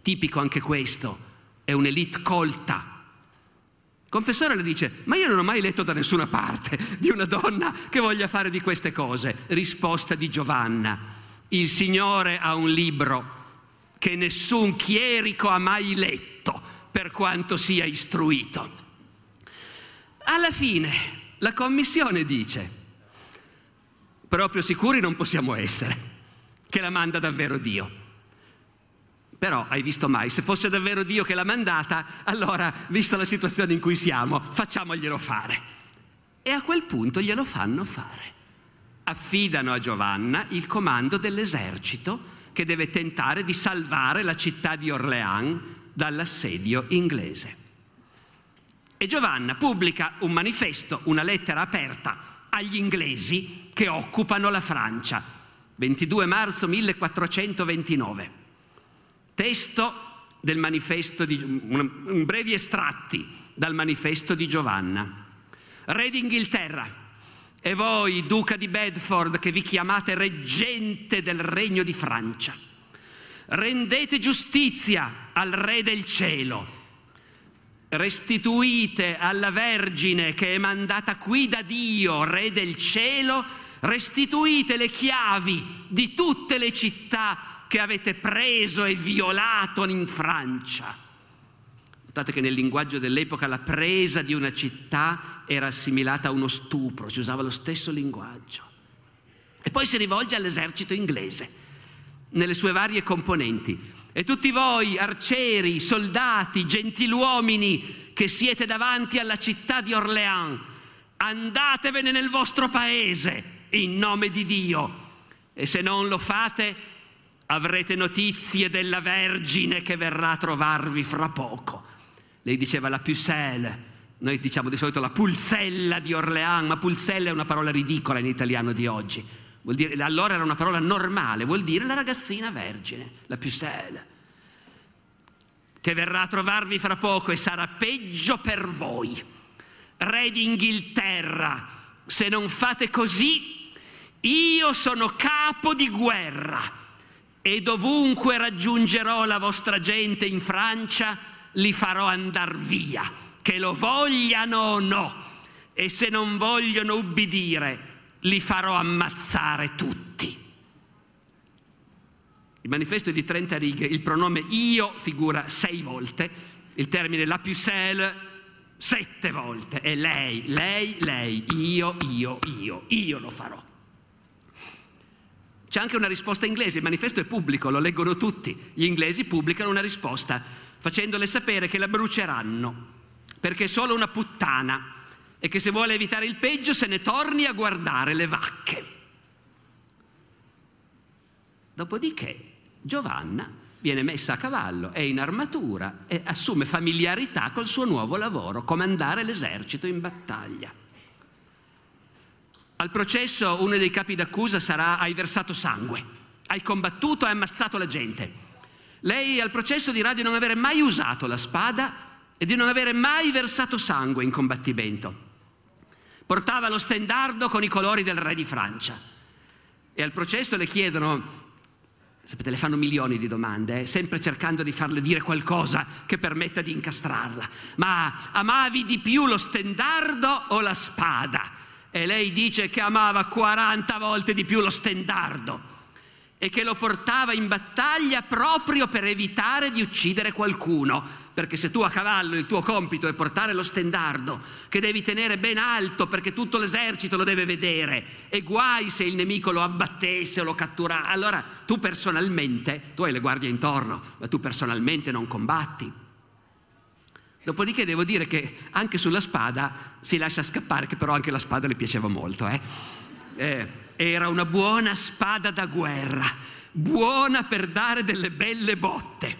tipico anche questo, è un'elite colta, confessore le dice, ma io non ho mai letto da nessuna parte di una donna che voglia fare di queste cose. Risposta di Giovanna, il Signore ha un libro che nessun chierico ha mai letto per quanto sia istruito. Alla fine la commissione dice, proprio sicuri non possiamo essere, che la manda davvero Dio. Però hai visto mai, se fosse davvero Dio che l'ha mandata, allora, vista la situazione in cui siamo, facciamoglielo fare. E a quel punto glielo fanno fare. Affidano a Giovanna il comando dell'esercito che deve tentare di salvare la città di Orléans dall'assedio inglese. E Giovanna pubblica un manifesto, una lettera aperta agli inglesi che occupano la Francia, 22 marzo 1429 testo del manifesto di, un, brevi estratti dal manifesto di Giovanna. Re d'Inghilterra, e voi, duca di Bedford, che vi chiamate reggente del regno di Francia, rendete giustizia al re del cielo, restituite alla Vergine che è mandata qui da Dio, re del cielo, restituite le chiavi di tutte le città che avete preso e violato in Francia. Notate che nel linguaggio dell'epoca la presa di una città era assimilata a uno stupro, si usava lo stesso linguaggio. E poi si rivolge all'esercito inglese, nelle sue varie componenti. E tutti voi, arcieri, soldati, gentiluomini che siete davanti alla città di Orléans, andatevene nel vostro paese in nome di Dio. E se non lo fate, avrete notizie della Vergine che verrà a trovarvi fra poco. Lei diceva la pucelle, noi diciamo di solito la pulzella di Orléans, ma pulzella è una parola ridicola in italiano di oggi. Dire, allora era una parola normale, vuol dire la ragazzina vergine, la pucelle, che verrà a trovarvi fra poco e sarà peggio per voi. re d'Inghilterra, se non fate così, io sono capo di guerra e dovunque raggiungerò la vostra gente in Francia, li farò andar via, che lo vogliano o no, e se non vogliono ubbidire, li farò ammazzare tutti. Il manifesto è di 30 righe, il pronome io figura sei volte, il termine la pucelle sette volte, e lei, lei, lei, io, io, io, io lo farò. C'è anche una risposta inglese, il manifesto è pubblico, lo leggono tutti, gli inglesi pubblicano una risposta facendole sapere che la bruceranno, perché è solo una puttana e che se vuole evitare il peggio se ne torni a guardare le vacche. Dopodiché Giovanna viene messa a cavallo, è in armatura e assume familiarità col suo nuovo lavoro, comandare l'esercito in battaglia. Al processo uno dei capi d'accusa sarà hai versato sangue, hai combattuto, hai ammazzato la gente. Lei al processo dirà di non avere mai usato la spada e di non avere mai versato sangue in combattimento. Portava lo stendardo con i colori del re di Francia. E al processo le chiedono Sapete, le fanno milioni di domande, eh? sempre cercando di farle dire qualcosa che permetta di incastrarla. Ma amavi di più lo stendardo o la spada? E lei dice che amava 40 volte di più lo stendardo e che lo portava in battaglia proprio per evitare di uccidere qualcuno perché se tu a cavallo il tuo compito è portare lo stendardo, che devi tenere ben alto perché tutto l'esercito lo deve vedere, e guai se il nemico lo abbattesse o lo cattura, allora tu personalmente, tu hai le guardie intorno, ma tu personalmente non combatti. Dopodiché devo dire che anche sulla spada si lascia scappare, che però anche la spada le piaceva molto. Eh? Eh, era una buona spada da guerra, buona per dare delle belle botte.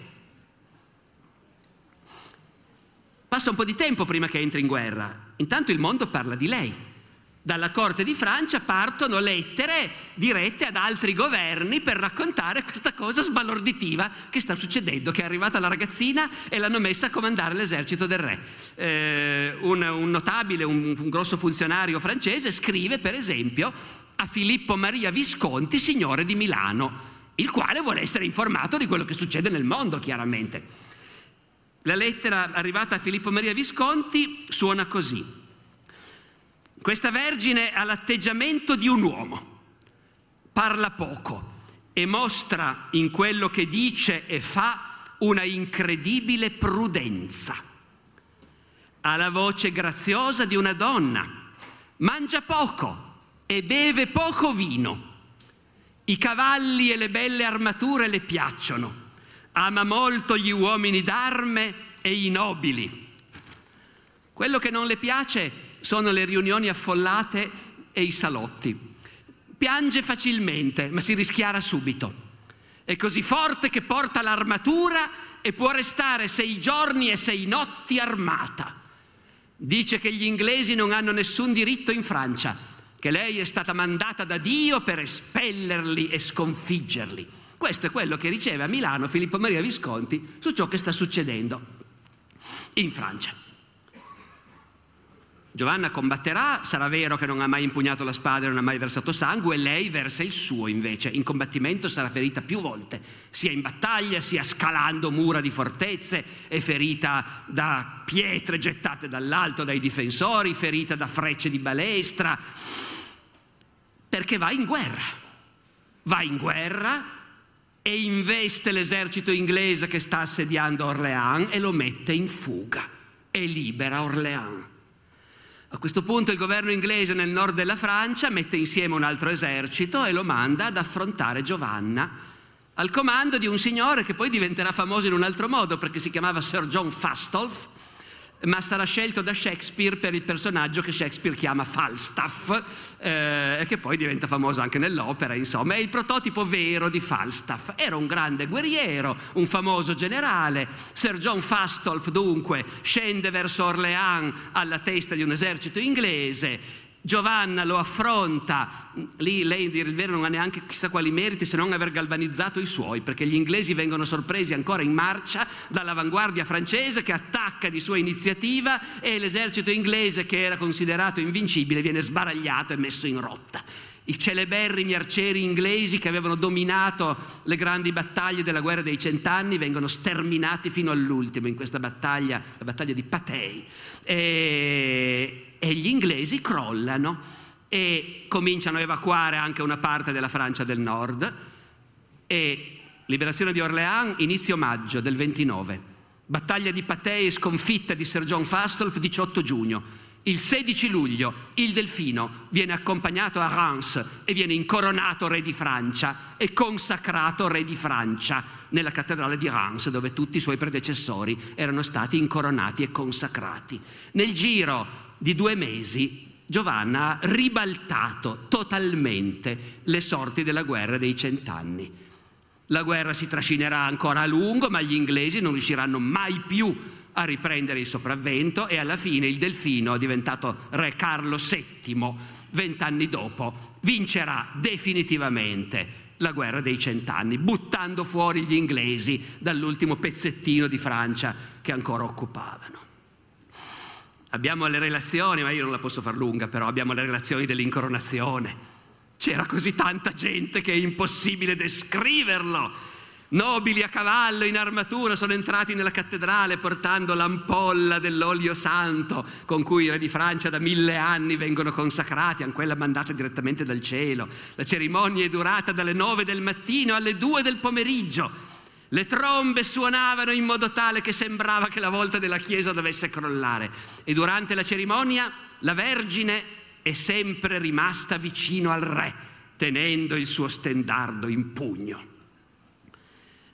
Passa un po' di tempo prima che entri in guerra. Intanto il mondo parla di lei. Dalla corte di Francia partono lettere dirette ad altri governi per raccontare questa cosa sbalorditiva che sta succedendo, che è arrivata la ragazzina e l'hanno messa a comandare l'esercito del re. Eh, un, un, notabile, un, un grosso funzionario francese scrive per esempio a Filippo Maria Visconti, signore di Milano, il quale vuole essere informato di quello che succede nel mondo, chiaramente. La lettera arrivata a Filippo Maria Visconti suona così. Questa vergine ha l'atteggiamento di un uomo, parla poco e mostra in quello che dice e fa una incredibile prudenza. Ha la voce graziosa di una donna, mangia poco e beve poco vino. I cavalli e le belle armature le piacciono ama molto gli uomini d'arme e i nobili. Quello che non le piace sono le riunioni affollate e i salotti. Piange facilmente, ma si rischiara subito. È così forte che porta l'armatura e può restare sei giorni e sei notti armata. Dice che gli inglesi non hanno nessun diritto in Francia, che lei è stata mandata da Dio per espellerli e sconfiggerli. Questo è quello che riceve a Milano Filippo Maria Visconti su ciò che sta succedendo in Francia. Giovanna combatterà, sarà vero che non ha mai impugnato la spada e non ha mai versato sangue, lei versa il suo invece. In combattimento sarà ferita più volte, sia in battaglia, sia scalando mura di fortezze, è ferita da pietre gettate dall'alto dai difensori, ferita da frecce di balestra, perché va in guerra. Va in guerra e investe l'esercito inglese che sta assediando Orléans e lo mette in fuga e libera Orléans. A questo punto il governo inglese nel nord della Francia mette insieme un altro esercito e lo manda ad affrontare Giovanna al comando di un signore che poi diventerà famoso in un altro modo perché si chiamava Sir John Fastolf ma sarà scelto da Shakespeare per il personaggio che Shakespeare chiama Falstaff eh, che poi diventa famoso anche nell'opera, insomma, è il prototipo vero di Falstaff. Era un grande guerriero, un famoso generale. Sir John Fastolf dunque scende verso Orléans alla testa di un esercito inglese. Giovanna lo affronta, lì lei di vero non ha neanche chissà quali meriti se non aver galvanizzato i suoi, perché gli inglesi vengono sorpresi ancora in marcia dall'avanguardia francese che attacca di sua iniziativa e l'esercito inglese che era considerato invincibile viene sbaragliato e messo in rotta. I celeberrimi arcieri inglesi che avevano dominato le grandi battaglie della guerra dei cent'anni vengono sterminati fino all'ultimo in questa battaglia, la battaglia di Patei. E e gli inglesi crollano e cominciano a evacuare anche una parte della Francia del Nord e liberazione di Orléans inizio maggio del 29, battaglia di Patay sconfitta di Sir John Fastolf 18 giugno. Il 16 luglio il Delfino viene accompagnato a Reims e viene incoronato re di Francia e consacrato re di Francia nella cattedrale di Reims dove tutti i suoi predecessori erano stati incoronati e consacrati. Nel giro di due mesi Giovanna ha ribaltato totalmente le sorti della guerra dei cent'anni. La guerra si trascinerà ancora a lungo, ma gli inglesi non riusciranno mai più a riprendere il sopravvento e alla fine il Delfino, diventato re Carlo VII, vent'anni dopo, vincerà definitivamente la guerra dei cent'anni, buttando fuori gli inglesi dall'ultimo pezzettino di Francia che ancora occupavano. Abbiamo le relazioni, ma io non la posso far lunga, però abbiamo le relazioni dell'incoronazione. C'era così tanta gente che è impossibile descriverlo. Nobili a cavallo in armatura sono entrati nella cattedrale portando l'ampolla dell'olio santo con cui i re di Francia da mille anni vengono consacrati, anche quella mandata direttamente dal cielo. La cerimonia è durata dalle nove del mattino alle due del pomeriggio. Le trombe suonavano in modo tale che sembrava che la volta della chiesa dovesse crollare e durante la cerimonia la Vergine è sempre rimasta vicino al re, tenendo il suo stendardo in pugno.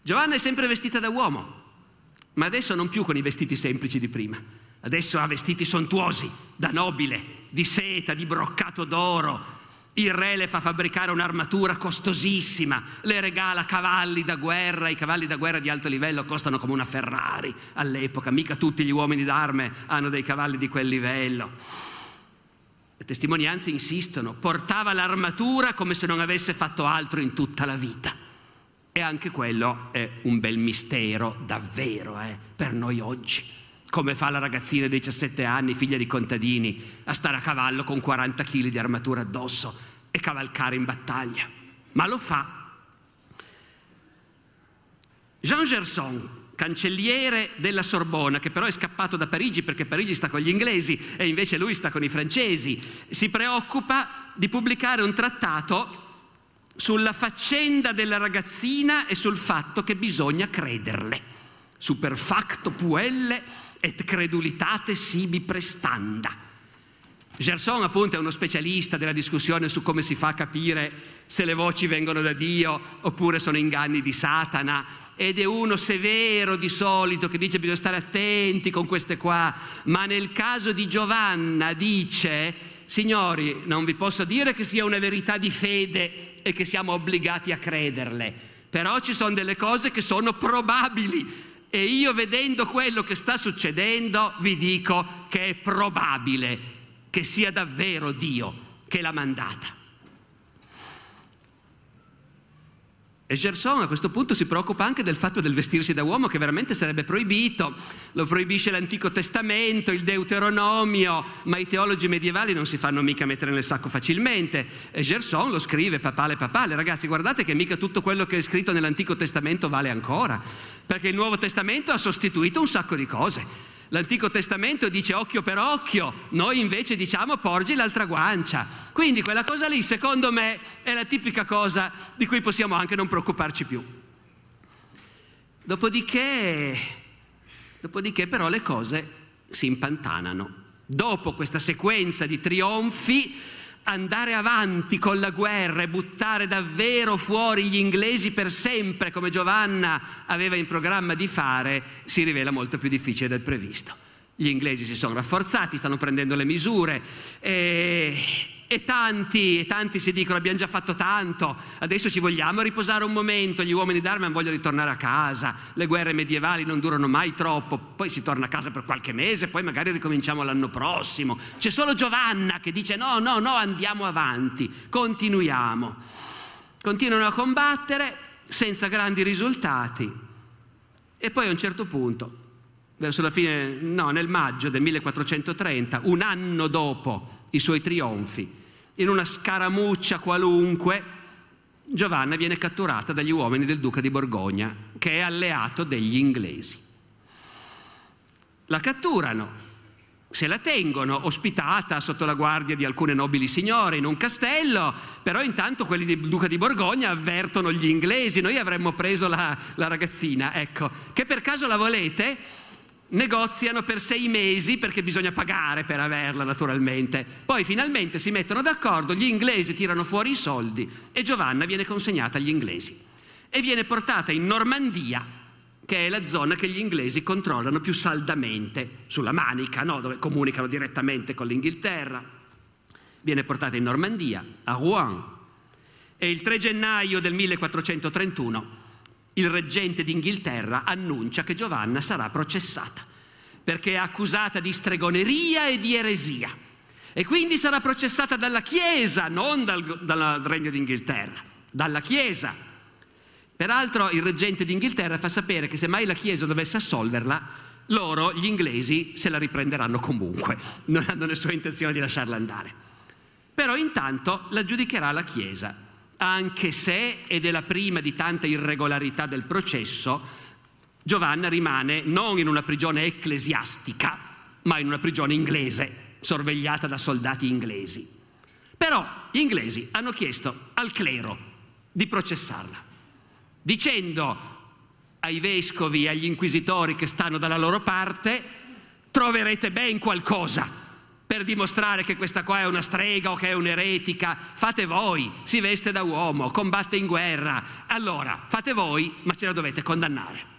Giovanna è sempre vestita da uomo, ma adesso non più con i vestiti semplici di prima. Adesso ha vestiti sontuosi, da nobile, di seta, di broccato d'oro, il re le fa fabbricare un'armatura costosissima, le regala cavalli da guerra, i cavalli da guerra di alto livello costano come una Ferrari all'epoca, mica tutti gli uomini d'arme hanno dei cavalli di quel livello. Le testimonianze insistono, portava l'armatura come se non avesse fatto altro in tutta la vita. E anche quello è un bel mistero, davvero, eh, per noi oggi. Come fa la ragazzina di 17 anni, figlia di contadini, a stare a cavallo con 40 kg di armatura addosso e cavalcare in battaglia? Ma lo fa. Jean Gerson, cancelliere della Sorbona, che però è scappato da Parigi perché Parigi sta con gli inglesi e invece lui sta con i francesi, si preoccupa di pubblicare un trattato sulla faccenda della ragazzina e sul fatto che bisogna crederle. Super facto puelle et credulitate sibi prestanda. Gerson appunto è uno specialista della discussione su come si fa a capire se le voci vengono da Dio oppure sono inganni di Satana ed è uno severo di solito che dice bisogna stare attenti con queste qua, ma nel caso di Giovanna dice signori non vi posso dire che sia una verità di fede e che siamo obbligati a crederle, però ci sono delle cose che sono probabili e io vedendo quello che sta succedendo vi dico che è probabile che sia davvero Dio che l'ha mandata. E Gerson a questo punto si preoccupa anche del fatto del vestirsi da uomo che veramente sarebbe proibito, lo proibisce l'Antico Testamento, il Deuteronomio, ma i teologi medievali non si fanno mica mettere nel sacco facilmente. E Gerson lo scrive papale papale, ragazzi guardate che mica tutto quello che è scritto nell'Antico Testamento vale ancora, perché il Nuovo Testamento ha sostituito un sacco di cose. L'Antico Testamento dice occhio per occhio, noi invece diciamo porgi l'altra guancia. Quindi quella cosa lì, secondo me, è la tipica cosa di cui possiamo anche non preoccuparci più. Dopodiché, dopodiché però le cose si impantanano. Dopo questa sequenza di trionfi, andare avanti con la guerra e buttare davvero fuori gli inglesi per sempre, come Giovanna aveva in programma di fare, si rivela molto più difficile del previsto. Gli inglesi si sono rafforzati, stanno prendendo le misure e, e tanti, e tanti si dicono abbiamo già fatto tanto, adesso ci vogliamo riposare un momento, gli uomini d'arma vogliono ritornare a casa, le guerre medievali non durano mai troppo, poi si torna a casa per qualche mese, poi magari ricominciamo l'anno prossimo. C'è solo Giovanna che dice no, no, no, andiamo avanti, continuiamo. Continuano a combattere senza grandi risultati e poi a un certo punto, verso la fine, no, nel maggio del 1430, un anno dopo i suoi trionfi. In una scaramuccia qualunque, Giovanna viene catturata dagli uomini del duca di Borgogna, che è alleato degli inglesi. La catturano, se la tengono ospitata sotto la guardia di alcune nobili signore in un castello, però intanto quelli del duca di Borgogna avvertono gli inglesi, noi avremmo preso la, la ragazzina, ecco, che per caso la volete? Negoziano per sei mesi perché bisogna pagare per averla naturalmente. Poi finalmente si mettono d'accordo, gli inglesi tirano fuori i soldi e Giovanna viene consegnata agli inglesi e viene portata in Normandia, che è la zona che gli inglesi controllano più saldamente, sulla Manica, no? dove comunicano direttamente con l'Inghilterra. Viene portata in Normandia, a Rouen, e il 3 gennaio del 1431 il reggente d'Inghilterra annuncia che Giovanna sarà processata perché è accusata di stregoneria e di eresia e quindi sarà processata dalla Chiesa, non dal, dal Regno d'Inghilterra, dalla Chiesa. Peraltro il reggente d'Inghilterra fa sapere che se mai la Chiesa dovesse assolverla, loro, gli inglesi, se la riprenderanno comunque, non hanno nessuna intenzione di lasciarla andare. Però intanto la giudicherà la Chiesa anche se, ed è la prima di tante irregolarità del processo, Giovanna rimane non in una prigione ecclesiastica, ma in una prigione inglese, sorvegliata da soldati inglesi. Però gli inglesi hanno chiesto al clero di processarla, dicendo ai vescovi e agli inquisitori che stanno dalla loro parte, troverete ben qualcosa per dimostrare che questa qua è una strega o che è un'eretica. Fate voi, si veste da uomo, combatte in guerra. Allora, fate voi, ma ce la dovete condannare.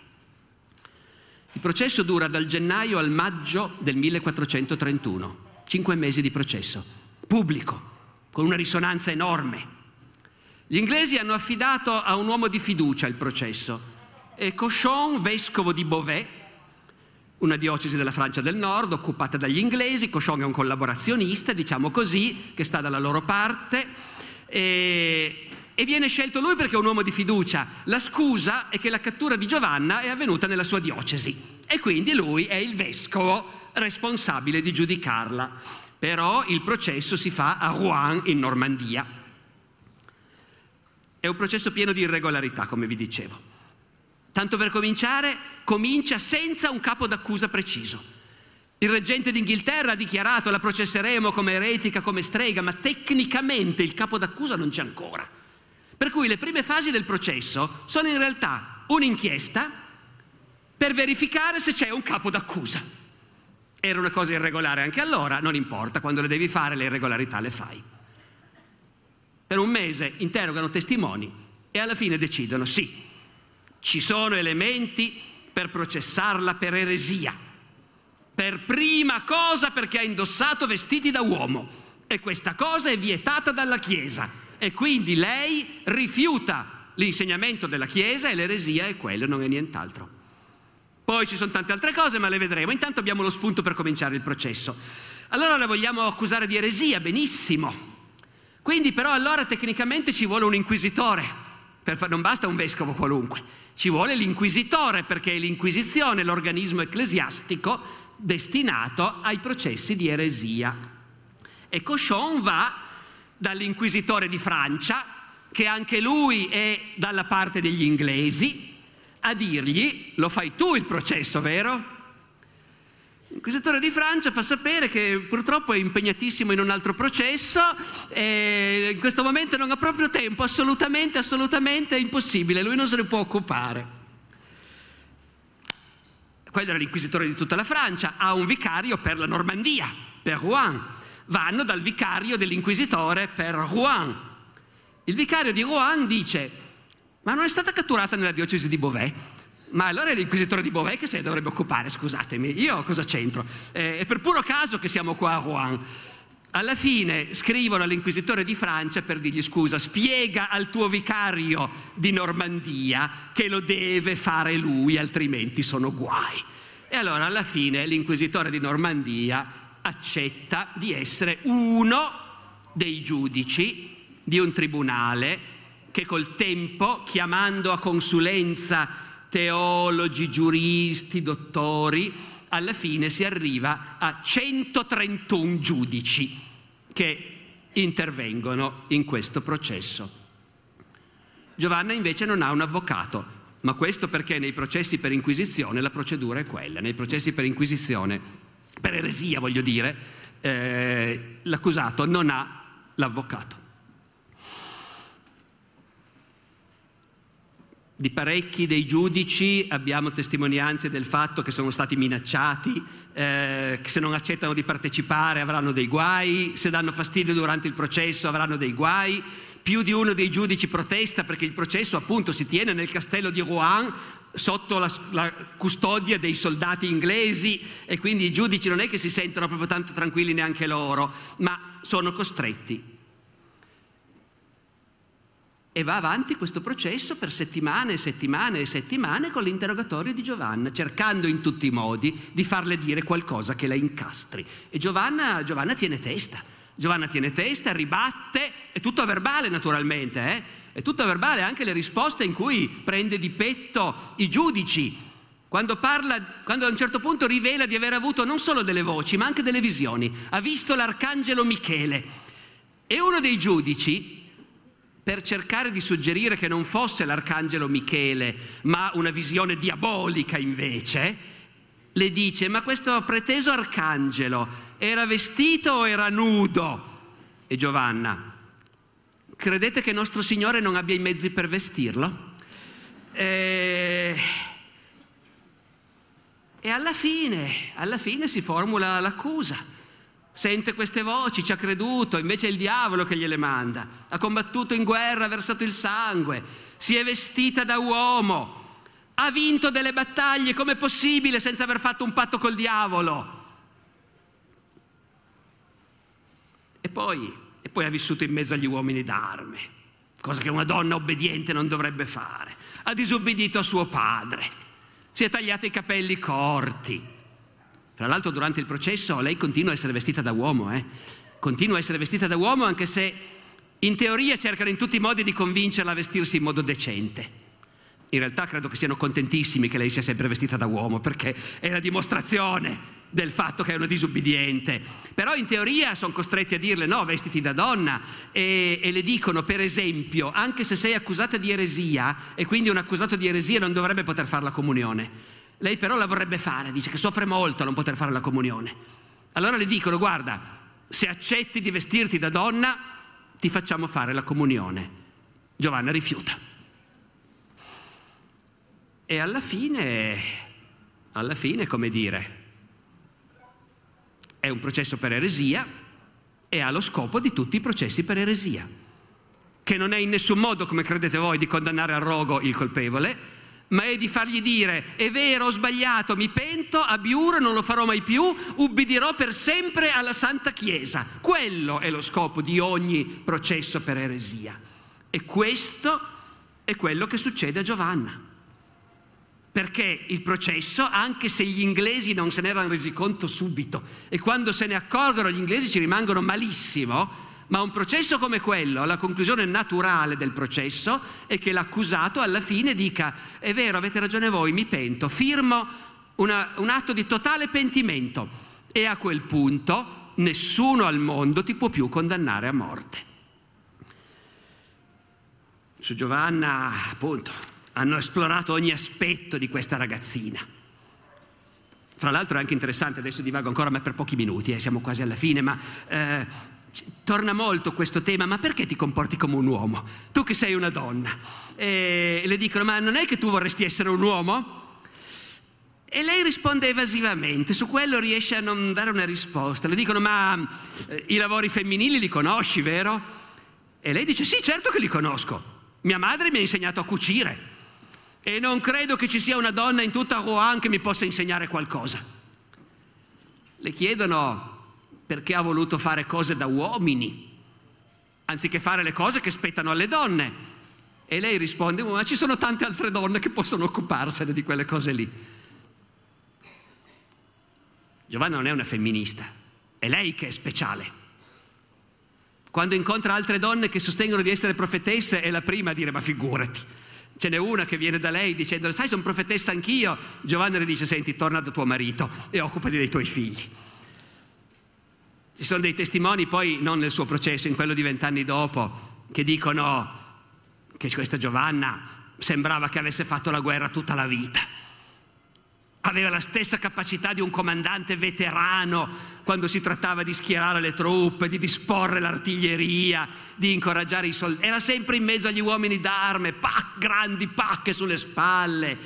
Il processo dura dal gennaio al maggio del 1431, cinque mesi di processo, pubblico, con una risonanza enorme. Gli inglesi hanno affidato a un uomo di fiducia il processo e Cochon, vescovo di Beauvais, una diocesi della Francia del Nord occupata dagli inglesi, Cochon è un collaborazionista, diciamo così, che sta dalla loro parte e, e, viene scelto lui perché è un uomo di fiducia. La scusa è che la cattura di Giovanna è avvenuta nella sua diocesi e quindi lui è il vescovo responsabile di giudicarla. Però il processo si fa a Rouen in Normandia. È un processo pieno di irregolarità, come vi dicevo. Tanto per cominciare, comincia senza un capo d'accusa preciso. Il reggente d'Inghilterra ha dichiarato la processeremo come eretica, come strega, ma tecnicamente il capo d'accusa non c'è ancora. Per cui le prime fasi del processo sono in realtà un'inchiesta per verificare se c'è un capo d'accusa. Era una cosa irregolare anche allora, non importa, quando le devi fare le irregolarità le fai. Per un mese interrogano testimoni e alla fine decidono sì, ci sono elementi per processarla per eresia. Per prima cosa perché ha indossato vestiti da uomo e questa cosa è vietata dalla Chiesa e quindi lei rifiuta l'insegnamento della Chiesa e l'eresia è quello, non è nient'altro. Poi ci sono tante altre cose, ma le vedremo. Intanto abbiamo lo spunto per cominciare il processo. Allora la vogliamo accusare di eresia, benissimo. Quindi però allora tecnicamente ci vuole un inquisitore non basta un vescovo qualunque, ci vuole l'inquisitore perché è l'inquisizione l'organismo ecclesiastico destinato ai processi di eresia. E Cochon va dall'inquisitore di Francia, che anche lui è dalla parte degli inglesi, a dirgli, lo fai tu il processo, vero? L'inquisitore di Francia fa sapere che purtroppo è impegnatissimo in un altro processo e in questo momento non ha proprio tempo, assolutamente, assolutamente è impossibile, lui non se ne può occupare. Quello era l'inquisitore di tutta la Francia, ha un vicario per la Normandia, per Rouen. Vanno dal vicario dell'inquisitore per Rouen. Il vicario di Rouen dice, ma non è stata catturata nella diocesi di Beauvais? Ma allora l'inquisitore di Beauvais che se ne dovrebbe occupare, scusatemi, io cosa c'entro? Eh, è per puro caso che siamo qua a Rouen. alla fine scrivono all'inquisitore di Francia per dirgli scusa, spiega al tuo vicario di Normandia che lo deve fare lui, altrimenti sono guai. E allora alla fine l'inquisitore di Normandia accetta di essere uno dei giudici di un tribunale che col tempo, chiamando a consulenza teologi, giuristi, dottori, alla fine si arriva a 131 giudici che intervengono in questo processo. Giovanna invece non ha un avvocato, ma questo perché nei processi per inquisizione la procedura è quella, nei processi per inquisizione, per eresia voglio dire, eh, l'accusato non ha l'avvocato. Di parecchi dei giudici abbiamo testimonianze del fatto che sono stati minacciati, eh, che se non accettano di partecipare avranno dei guai, se danno fastidio durante il processo avranno dei guai. Più di uno dei giudici protesta perché il processo appunto si tiene nel castello di Rouen sotto la, la, custodia dei soldati inglesi e quindi i giudici non è che si sentono proprio tanto tranquilli neanche loro, ma sono costretti e va avanti questo processo per settimane e settimane e settimane con l'interrogatorio di Giovanna, cercando in tutti i modi di farle dire qualcosa che la incastri. E Giovanna, Giovanna tiene testa, Giovanna tiene testa, ribatte, è tutto verbale naturalmente, eh? è tutto verbale anche le risposte in cui prende di petto i giudici. Quando parla, quando a un certo punto rivela di aver avuto non solo delle voci, ma anche delle visioni. Ha visto l'arcangelo Michele. E uno dei giudici, per cercare di suggerire che non fosse l'arcangelo Michele, ma una visione diabolica invece, le dice, ma questo preteso arcangelo era vestito o era nudo? E Giovanna, credete che nostro Signore non abbia i mezzi per vestirlo? E, e alla fine, alla fine si formula l'accusa sente queste voci, ci ha creduto, invece è il diavolo che gliele manda. Ha combattuto in guerra, ha versato il sangue, si è vestita da uomo, ha vinto delle battaglie, com'è possibile senza aver fatto un patto col diavolo? E poi, e poi ha vissuto in mezzo agli uomini d'arme, cosa che una donna obbediente non dovrebbe fare. Ha disobbedito a suo padre, si è tagliata i capelli corti, fra l'altro durante il processo lei continua a essere vestita da uomo, eh? continua a essere vestita da uomo anche se in teoria cercano in tutti i modi di convincerla a vestirsi in modo decente. In realtà credo che siano contentissimi che lei sia sempre vestita da uomo perché è la dimostrazione del fatto che è una disubbidiente. Però in teoria sono costretti a dirle no, vestiti da donna e, e, le dicono per esempio, anche se sei accusata di eresia e quindi un accusato di eresia non dovrebbe poter fare la comunione. Lei però la vorrebbe fare, dice che soffre molto a non poter fare la comunione. Allora le dicono, guarda, se accetti di vestirti da donna, ti facciamo fare la comunione. Giovanna rifiuta. E alla fine, alla fine, come dire, è un processo per eresia e ha lo scopo di tutti i processi per eresia, che non è in nessun modo, come credete voi, di condannare a rogo il colpevole, ma è di fargli dire è vero, ho sbagliato, mi pento, abbiuro, non lo farò mai più, ubbidirò per sempre alla Santa Chiesa. Quello è lo scopo di ogni processo per eresia. E questo è quello che succede a Giovanna. Perché il processo, anche se gli inglesi non se ne erano resi conto subito, e quando se ne accorgono gli inglesi ci rimangono malissimo, ma un processo come quello, la conclusione naturale del processo è che l'accusato alla fine dica è vero, avete ragione voi, mi pento, firmo una, un atto di totale pentimento e a quel punto nessuno al mondo ti può più condannare a morte. Su Giovanna, appunto, hanno esplorato ogni aspetto di questa ragazzina. Fra l'altro è anche interessante, adesso divago ancora, ma per pochi minuti, eh, siamo quasi alla fine, ma eh, torna molto questo tema, ma perché ti comporti come un uomo? Tu che sei una donna. E le dicono, ma non è che tu vorresti essere un uomo? E lei risponde evasivamente, su quello riesce a non dare una risposta. Le dicono, ma eh, i lavori femminili li conosci, vero? E lei dice, sì, certo che li conosco. Mia madre mi ha insegnato a cucire e non credo che ci sia una donna in tutta Rouen che mi possa insegnare qualcosa. Le chiedono perché ha voluto fare cose da uomini, anziché fare le cose che spettano alle donne. E lei risponde, ma ci sono tante altre donne che possono occuparsene di quelle cose lì. Giovanna non è una femminista, è lei che è speciale. Quando incontra altre donne che sostengono di essere profetesse è la prima a dire ma figurati. Ce n'è una che viene da lei dicendo sai sono profetessa anch'io. Giovanna le dice senti torna da tuo marito e occupati dei tuoi figli. Ci sono dei testimoni poi non nel suo processo, in quello di vent'anni dopo, che dicono che questa Giovanna sembrava che avesse fatto la guerra tutta la vita. Aveva la stessa capacità di un comandante veterano quando si trattava di schierare le truppe, di disporre l'artiglieria, di incoraggiare i soldati. Era sempre in mezzo agli uomini d'arme, pac, grandi pacche sulle spalle.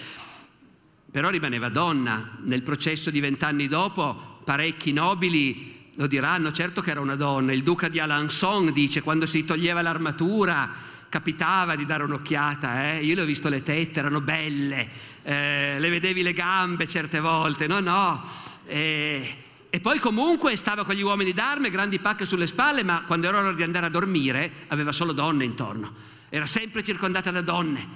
Però rimaneva donna. Nel processo di vent'anni dopo, parecchi nobili lo diranno, certo che era una donna. Il duca di Alençon dice quando si toglieva l'armatura capitava di dare un'occhiata, eh? io le ho visto le tette, erano belle, eh, le vedevi le gambe certe volte, no, no. Eh, e poi comunque stava con gli uomini d'arme, grandi pacche sulle spalle, ma quando era ora di andare a dormire aveva solo donne intorno, era sempre circondata da donne,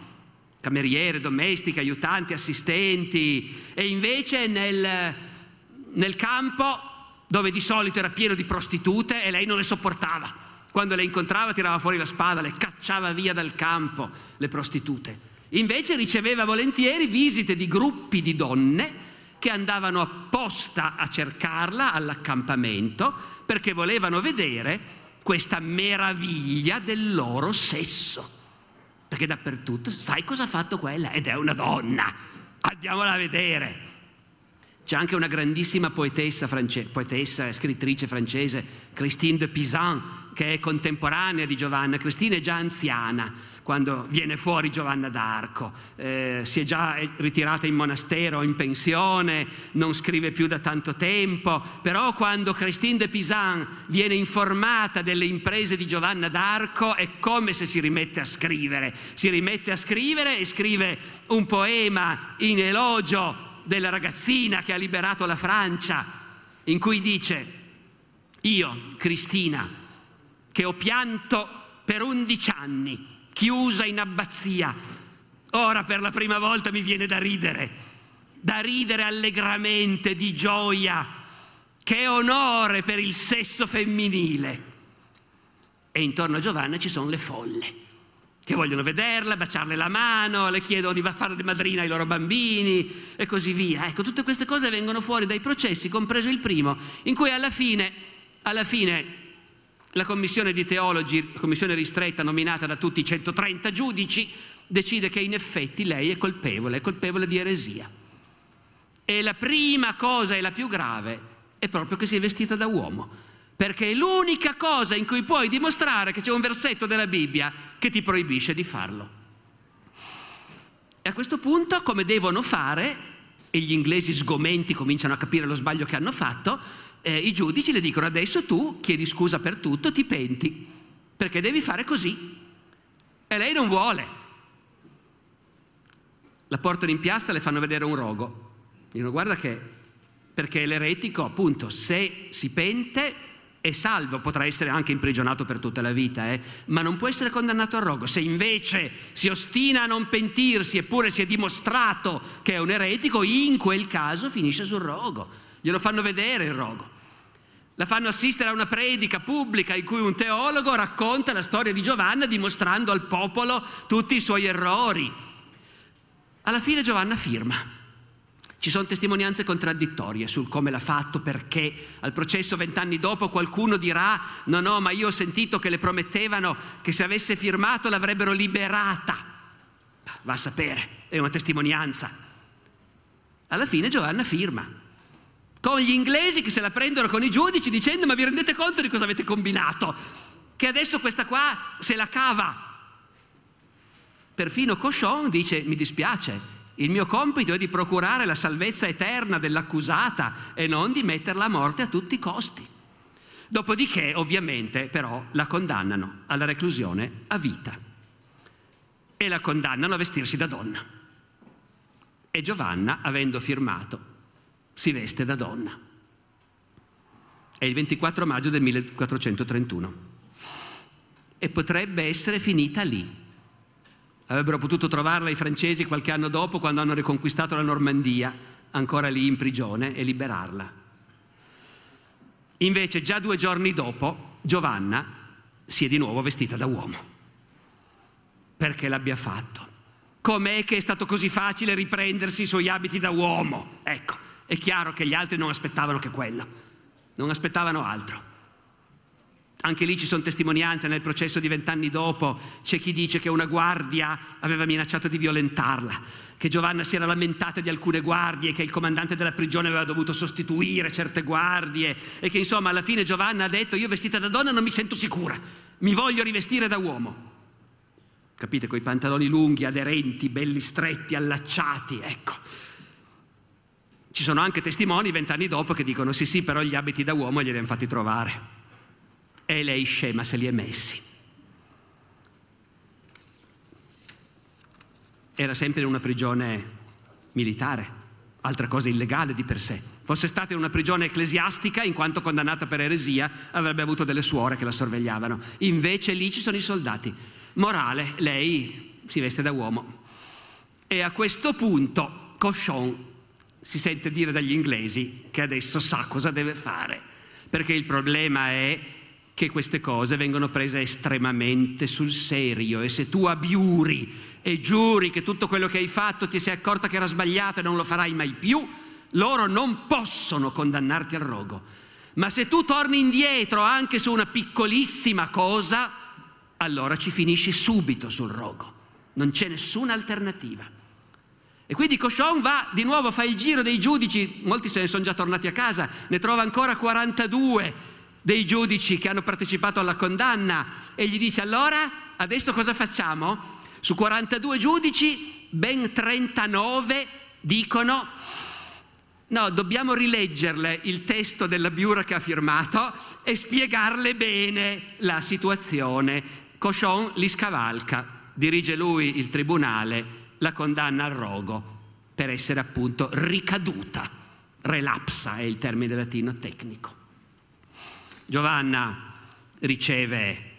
cameriere, domestiche, aiutanti, assistenti, e invece nel, nel campo dove di solito era pieno di prostitute e lei non le sopportava quando le incontrava tirava fuori la spada, le cacciava via dal campo le prostitute. Invece riceveva volentieri visite di gruppi di donne che andavano apposta a cercarla all'accampamento perché volevano vedere questa meraviglia del loro sesso. Perché dappertutto, sai cosa ha fatto quella? Ed è una donna, andiamola a vedere. C'è anche una grandissima poetessa, france- poetessa e scrittrice francese, Christine de Pizan, che è contemporanea di Giovanna. Cristina è già anziana quando viene fuori Giovanna d'Arco, eh, si è già ritirata in monastero, in pensione, non scrive più da tanto tempo, però quando Christine de Pisan viene informata delle imprese di Giovanna d'Arco è come se si rimette a scrivere, si rimette a scrivere e scrive un poema in elogio della ragazzina che ha liberato la Francia, in cui dice, io, Cristina, che ho pianto per undici anni, chiusa in abbazia. Ora per la prima volta mi viene da ridere, da ridere allegramente, di gioia. Che onore per il sesso femminile. E intorno a Giovanna ci sono le folle che vogliono vederla, baciarle la mano, le chiedono di fare madrina ai loro bambini e così via. Ecco, tutte queste cose vengono fuori dai processi, compreso il primo, in cui alla fine, alla fine la commissione di teologi, commissione ristretta nominata da tutti i 130 giudici, decide che in effetti lei è colpevole, è colpevole di eresia. E la prima cosa e la più grave è proprio che si è vestita da uomo, perché è l'unica cosa in cui puoi dimostrare che c'è un versetto della Bibbia che ti proibisce di farlo. E a questo punto, come devono fare, e gli inglesi sgomenti cominciano a capire lo sbaglio che hanno fatto, eh, i giudici le dicono adesso tu chiedi scusa per tutto, ti penti, perché devi fare così. E lei non vuole. La portano in piazza e le fanno vedere un rogo. Dicono guarda che, perché l'eretico appunto se si pente è salvo, potrà essere anche imprigionato per tutta la vita, eh? ma non può essere condannato al rogo. Se invece si ostina a non pentirsi eppure si è dimostrato che è un eretico, in quel caso finisce sul rogo. Glielo fanno vedere il rogo. La fanno assistere a una predica pubblica in cui un teologo racconta la storia di Giovanna dimostrando al popolo tutti i suoi errori. Alla fine Giovanna firma. Ci sono testimonianze contraddittorie sul come l'ha fatto, perché al processo vent'anni dopo qualcuno dirà no, no, ma io ho sentito che le promettevano che se avesse firmato l'avrebbero liberata. Va a sapere, è una testimonianza. Alla fine Giovanna firma con gli inglesi che se la prendono con i giudici dicendo ma vi rendete conto di cosa avete combinato? Che adesso questa qua se la cava. Perfino Cochon dice mi dispiace, il mio compito è di procurare la salvezza eterna dell'accusata e non di metterla a morte a tutti i costi. Dopodiché, ovviamente, però, la condannano alla reclusione a vita e la condannano a vestirsi da donna. E Giovanna, avendo firmato, si veste da donna. È il 24 maggio del 1431. E potrebbe essere finita lì. Avrebbero potuto trovarla i francesi qualche anno dopo, quando hanno riconquistato la Normandia, ancora lì in prigione, e liberarla. Invece, già due giorni dopo, Giovanna si è di nuovo vestita da uomo. Perché l'abbia fatto? Com'è che è stato così facile riprendersi i suoi abiti da uomo? Ecco, è chiaro che gli altri non aspettavano che quello, non aspettavano altro. Anche lì ci sono testimonianze nel processo di vent'anni dopo, c'è chi dice che una guardia aveva minacciato di violentarla, che Giovanna si era lamentata di alcune guardie, che il comandante della prigione aveva dovuto sostituire certe guardie e che insomma alla fine Giovanna ha detto io vestita da donna non mi sento sicura, mi voglio rivestire da uomo. Capite, coi pantaloni lunghi, aderenti, belli stretti, allacciati, ecco. Ci sono anche testimoni vent'anni dopo che dicono sì sì, però gli abiti da uomo glieli hanno fatti trovare. E lei scema se li è messi. Era sempre in una prigione militare, altra cosa illegale di per sé. Fosse stata in una prigione ecclesiastica, in quanto condannata per eresia, avrebbe avuto delle suore che la sorvegliavano. Invece lì ci sono i soldati. Morale, lei si veste da uomo. E a questo punto Cochon si sente dire dagli inglesi che adesso sa cosa deve fare, perché il problema è che queste cose vengono prese estremamente sul serio e se tu abiuri e giuri che tutto quello che hai fatto ti sei accorta che era sbagliato e non lo farai mai più, loro non possono condannarti al rogo. Ma se tu torni indietro anche su una piccolissima cosa, allora ci finisci subito sul rogo. Non c'è nessuna alternativa. E quindi Cochon va di nuovo, fa il giro dei giudici, molti se ne sono già tornati a casa, ne trova ancora 42 dei giudici che hanno partecipato alla condanna e gli dice allora adesso cosa facciamo? Su 42 giudici ben 39 dicono no, dobbiamo rileggerle il testo della Biura che ha firmato e spiegarle bene la situazione. Cochon li scavalca, dirige lui il tribunale, la condanna al rogo per essere appunto ricaduta. Relapsa è il termine latino tecnico. Giovanna riceve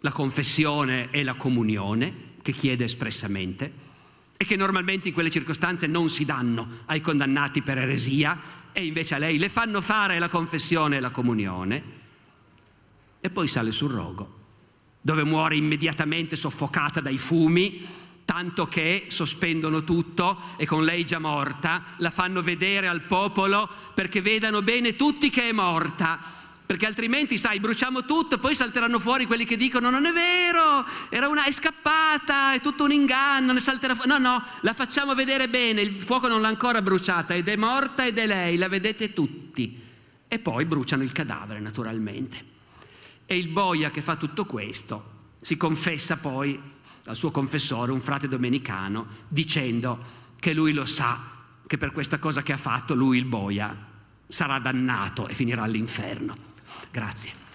la confessione e la comunione che chiede espressamente e che normalmente in quelle circostanze non si danno ai condannati per eresia e invece a lei le fanno fare la confessione e la comunione e poi sale sul rogo dove muore immediatamente soffocata dai fumi tanto che sospendono tutto e con lei già morta la fanno vedere al popolo perché vedano bene tutti che è morta perché altrimenti, sai, bruciamo tutto, poi salteranno fuori quelli che dicono non è vero, era una, è scappata, è tutto un inganno, ne salterà fuori. No, no, la facciamo vedere bene, il fuoco non l'ha ancora bruciata ed è morta ed è lei, la vedete tutti. E poi bruciano il cadavere, naturalmente. E il boia che fa tutto questo si confessa poi al suo confessore, un frate domenicano, dicendo che lui lo sa, che per questa cosa che ha fatto lui, il boia, sarà dannato e finirà all'inferno. Grazie.